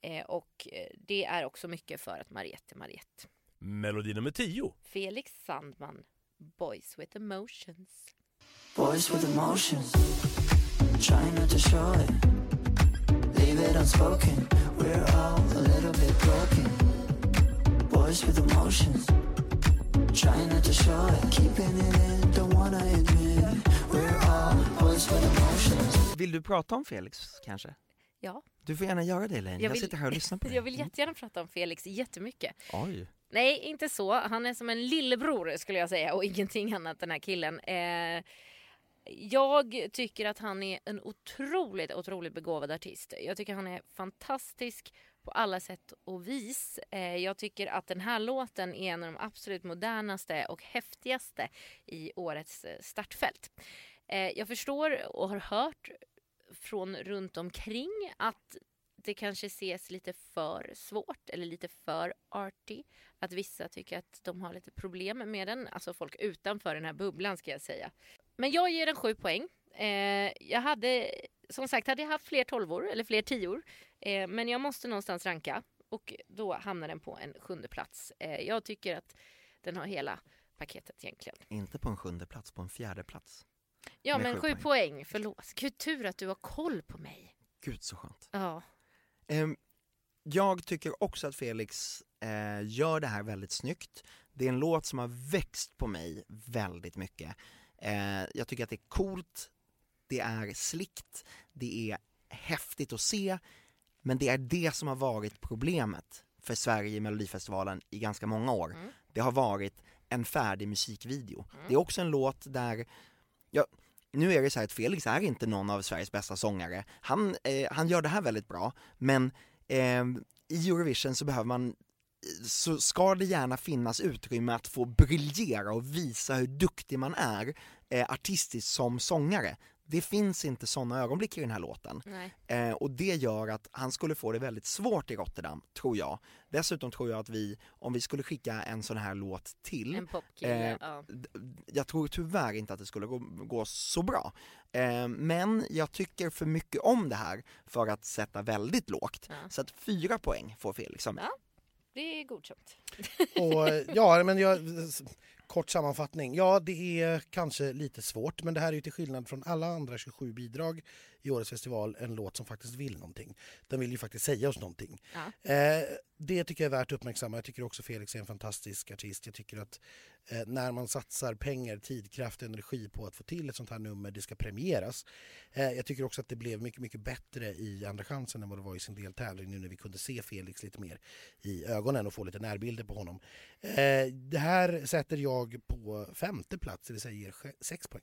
Speaker 3: Eh, och eh, det är också mycket för att Mariette är Mariette.
Speaker 5: Melodi nummer tio.
Speaker 3: Felix Sandman, Boys with Emotions.
Speaker 7: Boys with emotions, trying not to show it. Leave it unspoken, we're all a little bit broken. Boys with emotions, trying not to show it. Keeping it in, don't wanna admit.
Speaker 2: Vill du prata om Felix kanske?
Speaker 3: Ja.
Speaker 2: Du får gärna göra det Elaine,
Speaker 3: Jag
Speaker 2: jag,
Speaker 3: vill-
Speaker 2: sitter här och lyssnar på det.
Speaker 3: Jag vill jättegärna prata om Felix jättemycket.
Speaker 2: Oj.
Speaker 3: Nej, inte så. Han är som en lillebror skulle jag säga och ingenting annat den här killen. Eh, jag tycker att han är en otroligt, otroligt begåvad artist. Jag tycker han är fantastisk på alla sätt och vis. Eh, jag tycker att den här låten är en av de absolut modernaste och häftigaste i årets eh, startfält. Eh, jag förstår och har hört från runt omkring att det kanske ses lite för svårt eller lite för arty. Att vissa tycker att de har lite problem med den. Alltså folk utanför den här bubblan ska jag säga. Men jag ger den sju poäng. Eh, jag hade, som sagt, hade jag haft fler tolvor eller fler tior. Eh, men jag måste någonstans ranka och då hamnar den på en sjunde plats. Eh, jag tycker att den har hela paketet egentligen.
Speaker 2: Inte på en sjunde plats, på en fjärde plats.
Speaker 3: Ja, men
Speaker 2: sju poäng.
Speaker 3: poäng. Förlåt. Gud, tur att du har koll på mig.
Speaker 2: Gud så skönt.
Speaker 3: Ja.
Speaker 2: Ehm, jag tycker också att Felix eh, gör det här väldigt snyggt. Det är en låt som har växt på mig väldigt mycket. Eh, jag tycker att det är coolt, det är slickt, det är häftigt att se, men det är det som har varit problemet för Sverige i Melodifestivalen i ganska många år.
Speaker 3: Mm.
Speaker 2: Det har varit en färdig musikvideo. Det är också en låt där, ja, nu är det så här att Felix är inte någon av Sveriges bästa sångare. Han, eh, han gör det här väldigt bra, men eh, i Eurovision så behöver man så ska det gärna finnas utrymme att få briljera och visa hur duktig man är eh, artistiskt som sångare. Det finns inte sådana ögonblick i den här låten.
Speaker 3: Nej.
Speaker 2: Eh, och det gör att han skulle få det väldigt svårt i Rotterdam, tror jag. Dessutom tror jag att vi, om vi skulle skicka en sån här låt till,
Speaker 3: En popkille.
Speaker 2: Eh,
Speaker 3: ja.
Speaker 2: jag tror tyvärr inte att det skulle gå, gå så bra. Eh, men jag tycker för mycket om det här för att sätta väldigt lågt.
Speaker 3: Ja.
Speaker 2: Så att fyra poäng får Felix av mig.
Speaker 3: Ja. Det är godkänt.
Speaker 4: Och, ja, men jag, kort sammanfattning. Ja, det är kanske lite svårt, men det här är ju till skillnad från alla andra 27 bidrag i årets festival en låt som faktiskt vill någonting. Den vill ju faktiskt säga oss någonting.
Speaker 3: Ja.
Speaker 4: Eh, det tycker jag är värt att uppmärksamma. Jag tycker också Felix är en fantastisk artist. Jag tycker att eh, när man satsar pengar, tid, kraft, energi på att få till ett sånt här nummer, det ska premieras. Eh, jag tycker också att det blev mycket, mycket bättre i Andra chansen än vad det var i sin deltävling nu när vi kunde se Felix lite mer i ögonen och få lite närbilder på honom. Eh, det här sätter jag på femte plats, det vill säga ger sex poäng.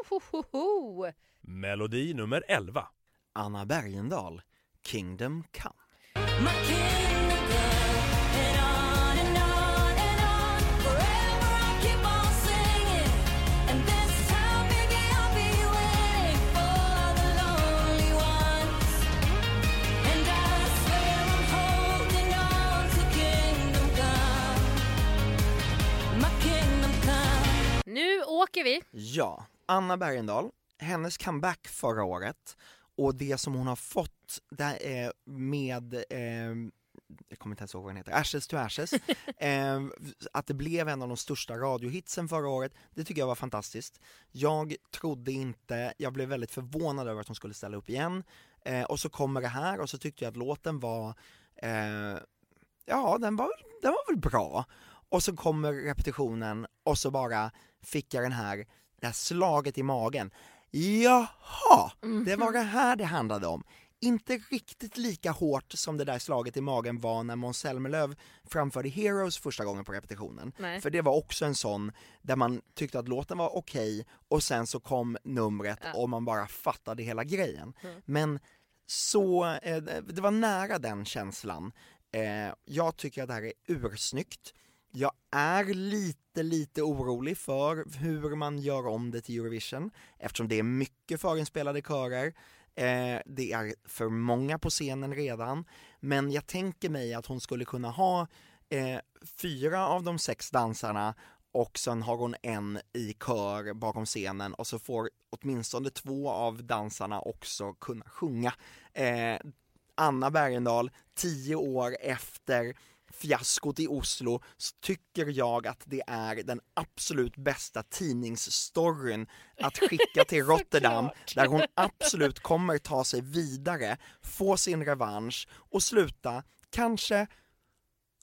Speaker 3: Ohohoho.
Speaker 5: Melodi nummer 11.
Speaker 2: Anna Bergendahl, kingdom come.
Speaker 3: Nu åker vi.
Speaker 2: Ja, Anna Bergendahl, hennes comeback förra året och det som hon har fått där är med, eh, jag kommer inte ens ihåg vad den heter, Ashes to Ashes, eh, att det blev en av de största radiohitsen förra året, det tycker jag var fantastiskt. Jag trodde inte, jag blev väldigt förvånad över att hon skulle ställa upp igen, eh, och så kommer det här och så tyckte jag att låten var, eh, ja den var, den var väl bra. Och så kommer repetitionen och så bara fick jag den här, det här slaget i magen. Jaha, det var det här det handlade om. Inte riktigt lika hårt som det där slaget i magen var när Måns Zelmerlöw framförde Heroes första gången på repetitionen.
Speaker 3: Nej.
Speaker 2: För det var också en sån där man tyckte att låten var okej och sen så kom numret
Speaker 3: Ja.
Speaker 2: och man bara fattade hela grejen.
Speaker 3: Mm.
Speaker 2: Men så, eh, det var nära den känslan. Eh, jag tycker att det här är ursnyggt. Jag är lite, lite orolig för hur man gör om det till Eurovision eftersom det är mycket förinspelade körer. Eh, det är för många på scenen redan, men jag tänker mig att hon skulle kunna ha eh, fyra av de sex dansarna och sen har hon en i kör bakom scenen och så får åtminstone två av dansarna också kunna sjunga. Eh, Anna Bergendahl, tio år efter fiaskot i Oslo, så tycker jag att det är den absolut bästa tidningsstoryn att skicka till Rotterdam, där hon absolut kommer ta sig vidare, få sin revansch och sluta kanske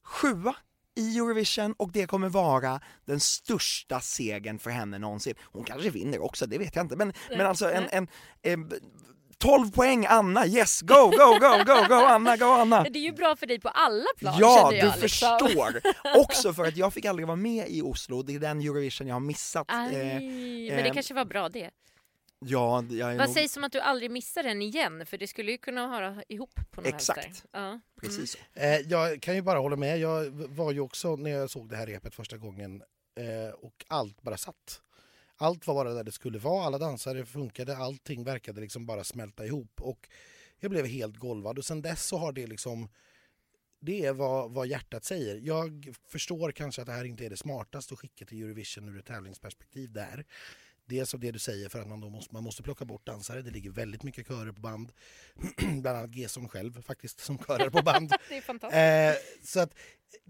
Speaker 2: sjua i Eurovision och det kommer vara den största segern för henne någonsin. Hon kanske vinner också, det vet jag inte, men, men alltså en, en, en 12 poäng Anna, yes, go, go, go, go, go Anna, go Anna!
Speaker 3: Det är ju bra för dig på alla plan
Speaker 2: Ja,
Speaker 3: jag,
Speaker 2: du
Speaker 3: liksom.
Speaker 2: förstår! Också för att jag fick aldrig vara med i Oslo, det är den Eurovision jag har missat.
Speaker 3: Aj,
Speaker 2: Eh,
Speaker 3: men det
Speaker 2: eh,
Speaker 3: kanske var bra det.
Speaker 2: Ja,
Speaker 3: Vad
Speaker 2: nog...
Speaker 3: sägs om att du aldrig missar den igen? För det skulle ju kunna höra ihop på något
Speaker 2: Exakt.
Speaker 3: Ja.
Speaker 2: Precis så.
Speaker 4: Eh, jag kan ju bara hålla med. Jag var ju också när jag såg det här repet första gången eh, och allt bara satt. Allt var bara där det skulle vara, alla dansare funkade, allting verkade liksom bara smälta ihop och jag blev helt golvad och sen dess så har det liksom det är vad, vad hjärtat säger. Jag förstår kanske att det här inte är det smartaste att skicka till Eurovision ur ett tävlingsperspektiv där. Dels av det du säger för att man, då måste, man måste plocka bort dansare. Det ligger väldigt mycket körer på band. Bland annat Gesson själv faktiskt som körar på band.
Speaker 3: Det är fantastiskt.
Speaker 4: Eh, så att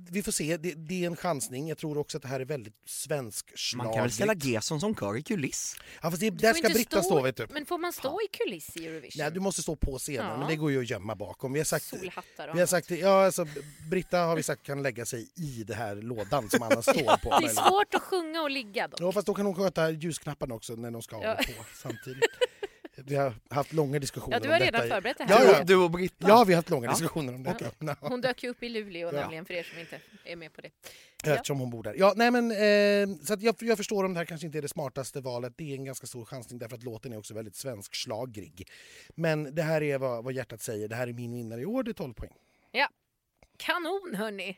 Speaker 4: vi får se, det, det är en chansning. Jag tror också att det här är väldigt svensk
Speaker 2: Man kan väl ställa Gesson som kör i kuliss?
Speaker 4: Ja, fast det, där ska Britta stå vet du.
Speaker 3: Men får man stå i kuliss i Eurovision?
Speaker 4: Nej, du måste stå på scenen,
Speaker 3: Ja.
Speaker 4: men det går ju att gömma bakom. Vi har sagt,
Speaker 3: Solhattar
Speaker 4: vi har sagt ja, alltså, Britta har vi sagt kan lägga sig i det här lådan som Anna står på.
Speaker 3: Det är svårt att sjunga och ligga dock.
Speaker 4: Ja, fast då kan hon sköta ljusknapparna också när de ska ha
Speaker 3: Ja.
Speaker 4: på samtidigt. Vi har haft långa diskussioner
Speaker 3: Ja, du har
Speaker 4: om
Speaker 3: redan
Speaker 4: detta.
Speaker 3: förberett det
Speaker 4: Ja,
Speaker 3: här.
Speaker 4: ja.
Speaker 2: Du och Britta?
Speaker 4: Ja, vi har haft långa
Speaker 2: Ja.
Speaker 4: diskussioner om detta. Ja.
Speaker 3: Hon dök ju upp i Luleå
Speaker 4: Ja.
Speaker 3: nämligen för er som inte är med på det. Ja.
Speaker 4: Eftersom hon bor där. Ja, nej men, eh, så att jag, jag förstår om det här kanske inte är det smartaste valet. Det är en ganska stor chansning därför att låten är också väldigt svenskslagrig. Men det här är vad, vad hjärtat säger. Det här är min vinnare i år, det är 12 poäng.
Speaker 3: Kanon hörni!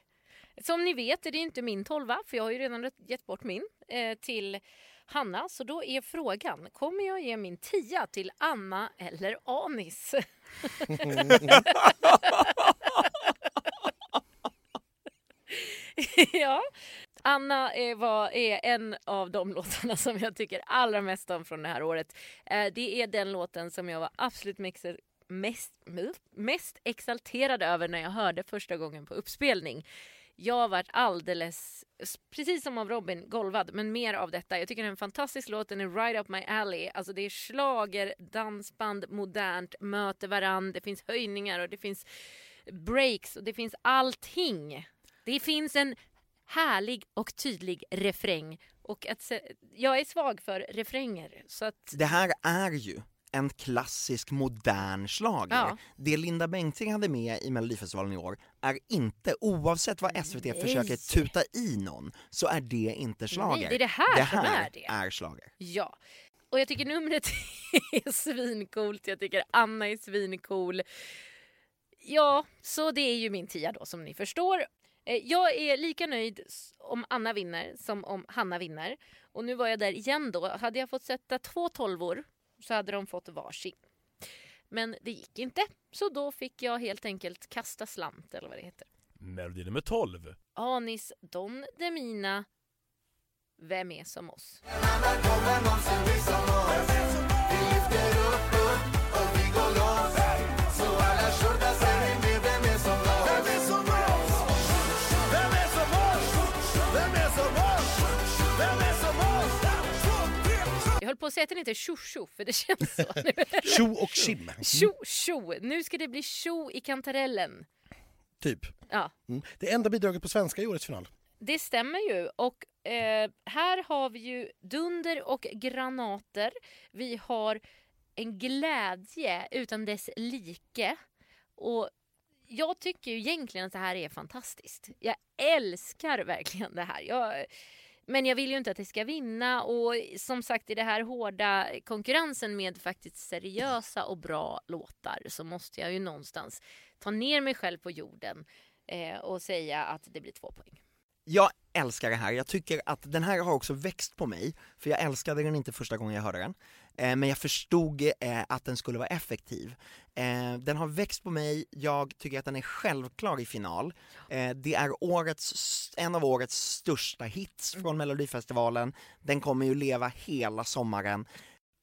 Speaker 3: Som ni vet är det inte min tolva, för jag har ju redan gett bort min eh, till Hanna. Så då är frågan, kommer jag ge min tia till Anna eller Anis? ja. Anna är, var, är en av de låtarna som jag tycker allra mest om från det här året. Eh, det är den låten som jag var absolut mixer, mest, mest exalterad över när jag hörde första gången på uppspelning. Jag varit alldeles, precis som av Robin, golvad, men mer av detta. Jag tycker det är en fantastisk låt, den är right up my alley. Alltså det är slager, dansband, modernt, möter varann, det finns höjningar och det finns breaks och det finns allting. Det finns en härlig och tydlig refräng. Och att, se- jag är svag för refränger. Så att,
Speaker 2: Det här är ju en klassisk modern schlager.
Speaker 3: Ja.
Speaker 2: Det Linda Bengtzing hade med i Melodifestivalen i år är inte, oavsett vad SVT
Speaker 3: Nej.
Speaker 2: försöker tuta i någon, så är det inte schlager.
Speaker 3: Nej, det är det här
Speaker 2: det
Speaker 3: som
Speaker 2: här
Speaker 3: är det.
Speaker 2: är schlager.
Speaker 3: Ja. Och jag tycker numret är svincoolt, jag tycker Anna är svincool. Ja, så det är ju min tia då som ni förstår. Eh, Jag är lika nöjd om Anna vinner som om Hanna vinner. Och nu var jag där igen då. Hade jag fått sätta två tolvor så hade de fått varsin. Men det gick inte, så då fick jag helt enkelt kasta slant eller vad det heter.
Speaker 5: Melodi nummer 12.
Speaker 3: Anis Don Demina, Vem är som oss? Höll på att säga att den heter Tjo Tjo, för det känns så.
Speaker 4: Tjo och tjim,
Speaker 3: Tjo Tjo! Nu ska det bli tjo i kantarellen.
Speaker 4: typ.
Speaker 3: Ja,
Speaker 4: Mm. Det enda bidraget på svenska i årets final.
Speaker 3: det stämmer ju. Och eh, här har vi ju dunder och granater. Vi har en glädje utan dess like. Och jag tycker ju egentligen att det här är fantastiskt. Jag älskar verkligen det här. Jag, men jag vill ju inte att det ska vinna och som sagt i det här hårda konkurrensen med faktiskt seriösa och bra låtar så måste jag ju någonstans ta ner mig själv på jorden eh, och säga att det blir två poäng.
Speaker 2: Jag älskar det här, jag tycker att den här har också växt på mig, för jag älskade den inte första gången jag hörde den, Eh, men jag förstod eh, att den skulle vara effektiv. Eh, den har växt på mig, jag tycker att den är självklar i final. Det är årets, en av årets största hits från Melodifestivalen, den kommer ju leva hela sommaren.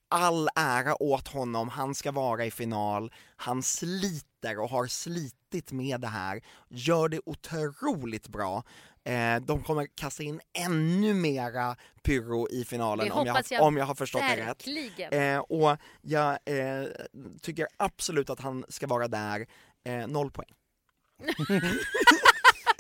Speaker 2: All ära åt honom, han ska vara i final, han sliter och har slitit med det här, gör det otroligt bra. Eh, de kommer kasta in ännu mera pyro i finalen om jag,
Speaker 3: jag
Speaker 2: om jag har förstått det rätt.
Speaker 3: Verkligen.
Speaker 2: Eh, och jag eh, tycker absolut att han ska vara där, eh, noll poäng.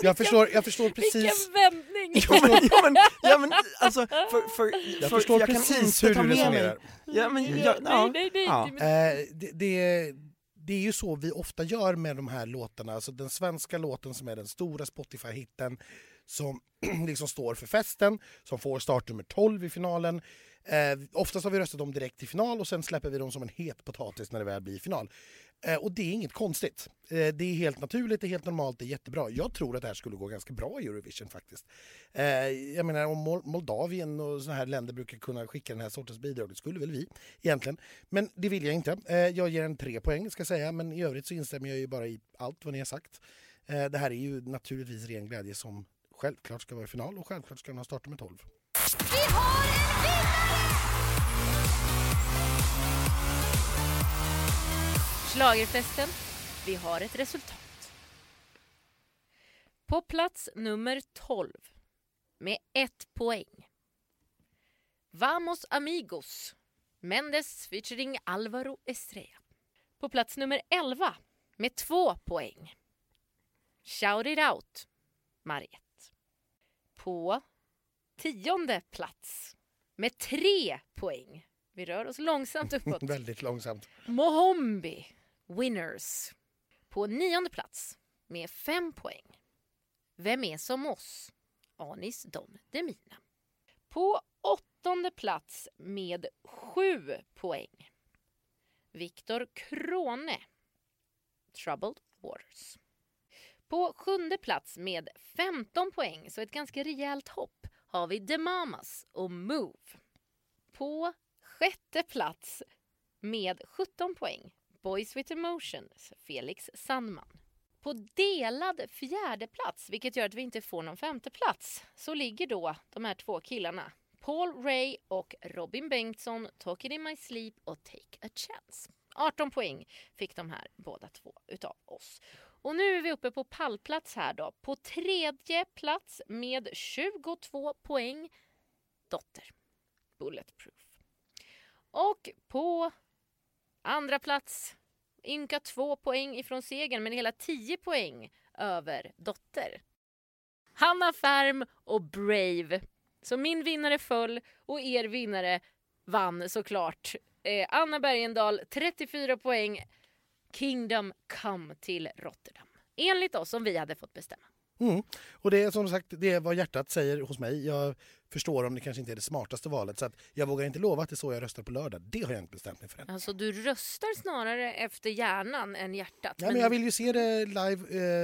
Speaker 4: Jag förstår, jag förstår
Speaker 3: Vilken
Speaker 4: precis,
Speaker 3: vändning!
Speaker 2: Ja men, ja, men, ja, men alltså, för, för,
Speaker 4: jag
Speaker 2: för,
Speaker 4: förstår
Speaker 2: jag
Speaker 4: precis hur du resonerar.
Speaker 2: Ja, men,
Speaker 3: Ja,
Speaker 2: ja, ja,
Speaker 3: nej, nej, nej.
Speaker 2: ja.
Speaker 4: Eh, det, det, det är ju så vi ofta gör med de här låtarna. Alltså den svenska låten som är den stora Spotify-hitten som liksom står för festen, som får startnummer 12 i finalen. Eh, oftast har vi röstat dem direkt i final och sen släpper vi dem som en het potatis när det väl blir final. Eh, och det är inget konstigt. Eh, det är helt naturligt, det är helt normalt, det är jättebra. Jag tror att det här skulle gå ganska bra i Eurovision faktiskt. Eh, jag menar om Mol- Moldavien och såna här länder brukar kunna skicka den här sortens bidrag, det skulle väl vi egentligen. Men det vill jag inte. Eh, jag ger en tre poäng ska jag säga, men i övrigt så instämmer jag ju bara i allt vad ni har sagt. Eh, det här är ju naturligtvis ren glädje som självklart ska vara i final och självklart ska den ha startat med 12.
Speaker 8: Vi har en vinnare!
Speaker 3: Schlagerfesten. Vi har ett resultat. På plats nummer 12 med ett poäng. Vamos amigos. Mendes featuring Alvaro Estrella. På plats nummer 11 med två poäng. Shout it out. Mariette. På tionde plats med tre poäng. Vi rör oss långsamt uppåt.
Speaker 4: Väldigt långsamt.
Speaker 3: Mohombi Winners. På nionde plats med fem poäng. Vem är som oss? Anis Don Demina. På åttonde plats med sju poäng. Viktor Krone. Troubled Waters. På sjunde plats med 15 poäng, så ett ganska rejält hopp, har vi The Mamas och Move. På sjätte plats med 17 poäng. Boys with Emotions, Felix Sandman. På delad fjärde plats, vilket gör att vi inte får någon femte plats, så ligger då de här två killarna. Paul Ray och Robin Bengtsson, Talk It In My Sleep och Take A Chance. 18 poäng fick de här båda två utav oss. Och nu är vi uppe på pallplats här då. På tredje plats med 22 poäng, Dotter. Bulletproof. Och på andra plats, ynka två poäng ifrån segern men hela tio poäng över Dotter. Hanna Färm och Brave. Så min vinnare föll och er vinnare vann såklart. Eh, Anna Bergendahl 34 poäng. Kingdom come till Rotterdam. Enligt oss som vi hade fått bestämma.
Speaker 4: Mm. Och det är som sagt det är vad hjärtat säger hos mig. Jag förstår om det kanske inte är det smartaste valet så att jag vågar inte lova att det är så jag röstar på lördag. Det har jag inte bestämt mig för än.
Speaker 3: Alltså du röstar snarare efter hjärnan än hjärtat.
Speaker 4: Ja, men jag vill ju se det live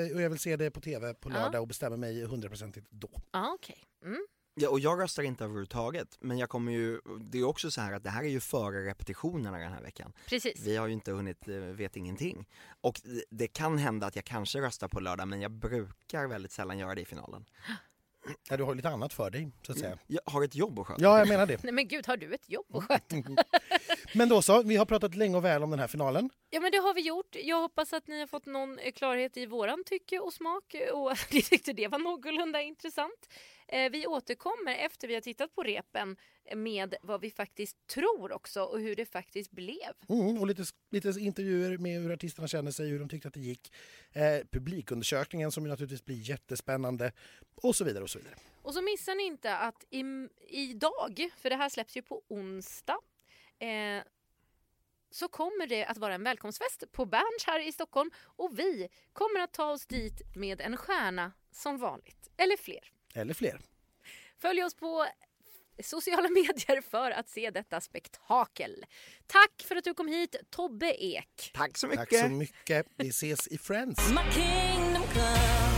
Speaker 4: eh, och jag vill se det på tv på
Speaker 3: Ja.
Speaker 4: lördag och bestämma mig hundraprocentigt då.
Speaker 3: Ja, okej. Mm.
Speaker 2: Ja, och jag röstar inte överhuvudtaget, men jag kommer ju, det är också så här att det här är ju före repetitionerna den här veckan.
Speaker 3: Precis.
Speaker 2: Vi har ju inte hunnit, eh, vet ingenting. Och det- det kan hända att jag kanske röstar på lördag, men jag brukar väldigt sällan göra det i finalen.
Speaker 4: Ja, du har lite annat för dig så att säga.
Speaker 2: Jag har ett jobb att sköta.
Speaker 4: Ja, jag menar det.
Speaker 3: Nej men gud, har du ett jobb att sköta?
Speaker 4: Men då så, vi har pratat länge och väl om den här finalen.
Speaker 3: Ja men det har vi gjort. Jag hoppas att ni har fått någon eh, klarhet i våran tycke och smak eh, och att ni tyckte det var någorlunda intressant. Eh, Vi återkommer efter vi har tittat på repen med vad vi faktiskt tror också och hur det faktiskt blev.
Speaker 4: Mm, och lite, lite intervjuer med hur artisterna känner sig, hur de tyckte att det gick. Eh, publikundersökningen som ju naturligtvis blir jättespännande och så vidare och så vidare.
Speaker 3: Och så missar ni inte att i, idag, för det här släpps ju på onsdag, eh, så kommer det att vara en välkomstfest på Berns här i Stockholm och vi kommer att ta oss dit med en stjärna som vanligt, eller fler.
Speaker 4: Eller fler.
Speaker 3: Följ oss på sociala medier för att se detta spektakel. Tack för att du kom hit, Tobbe Ek.
Speaker 2: Tack så mycket!
Speaker 4: Tack så mycket. Vi ses i Friends.
Speaker 8: My kingdom come.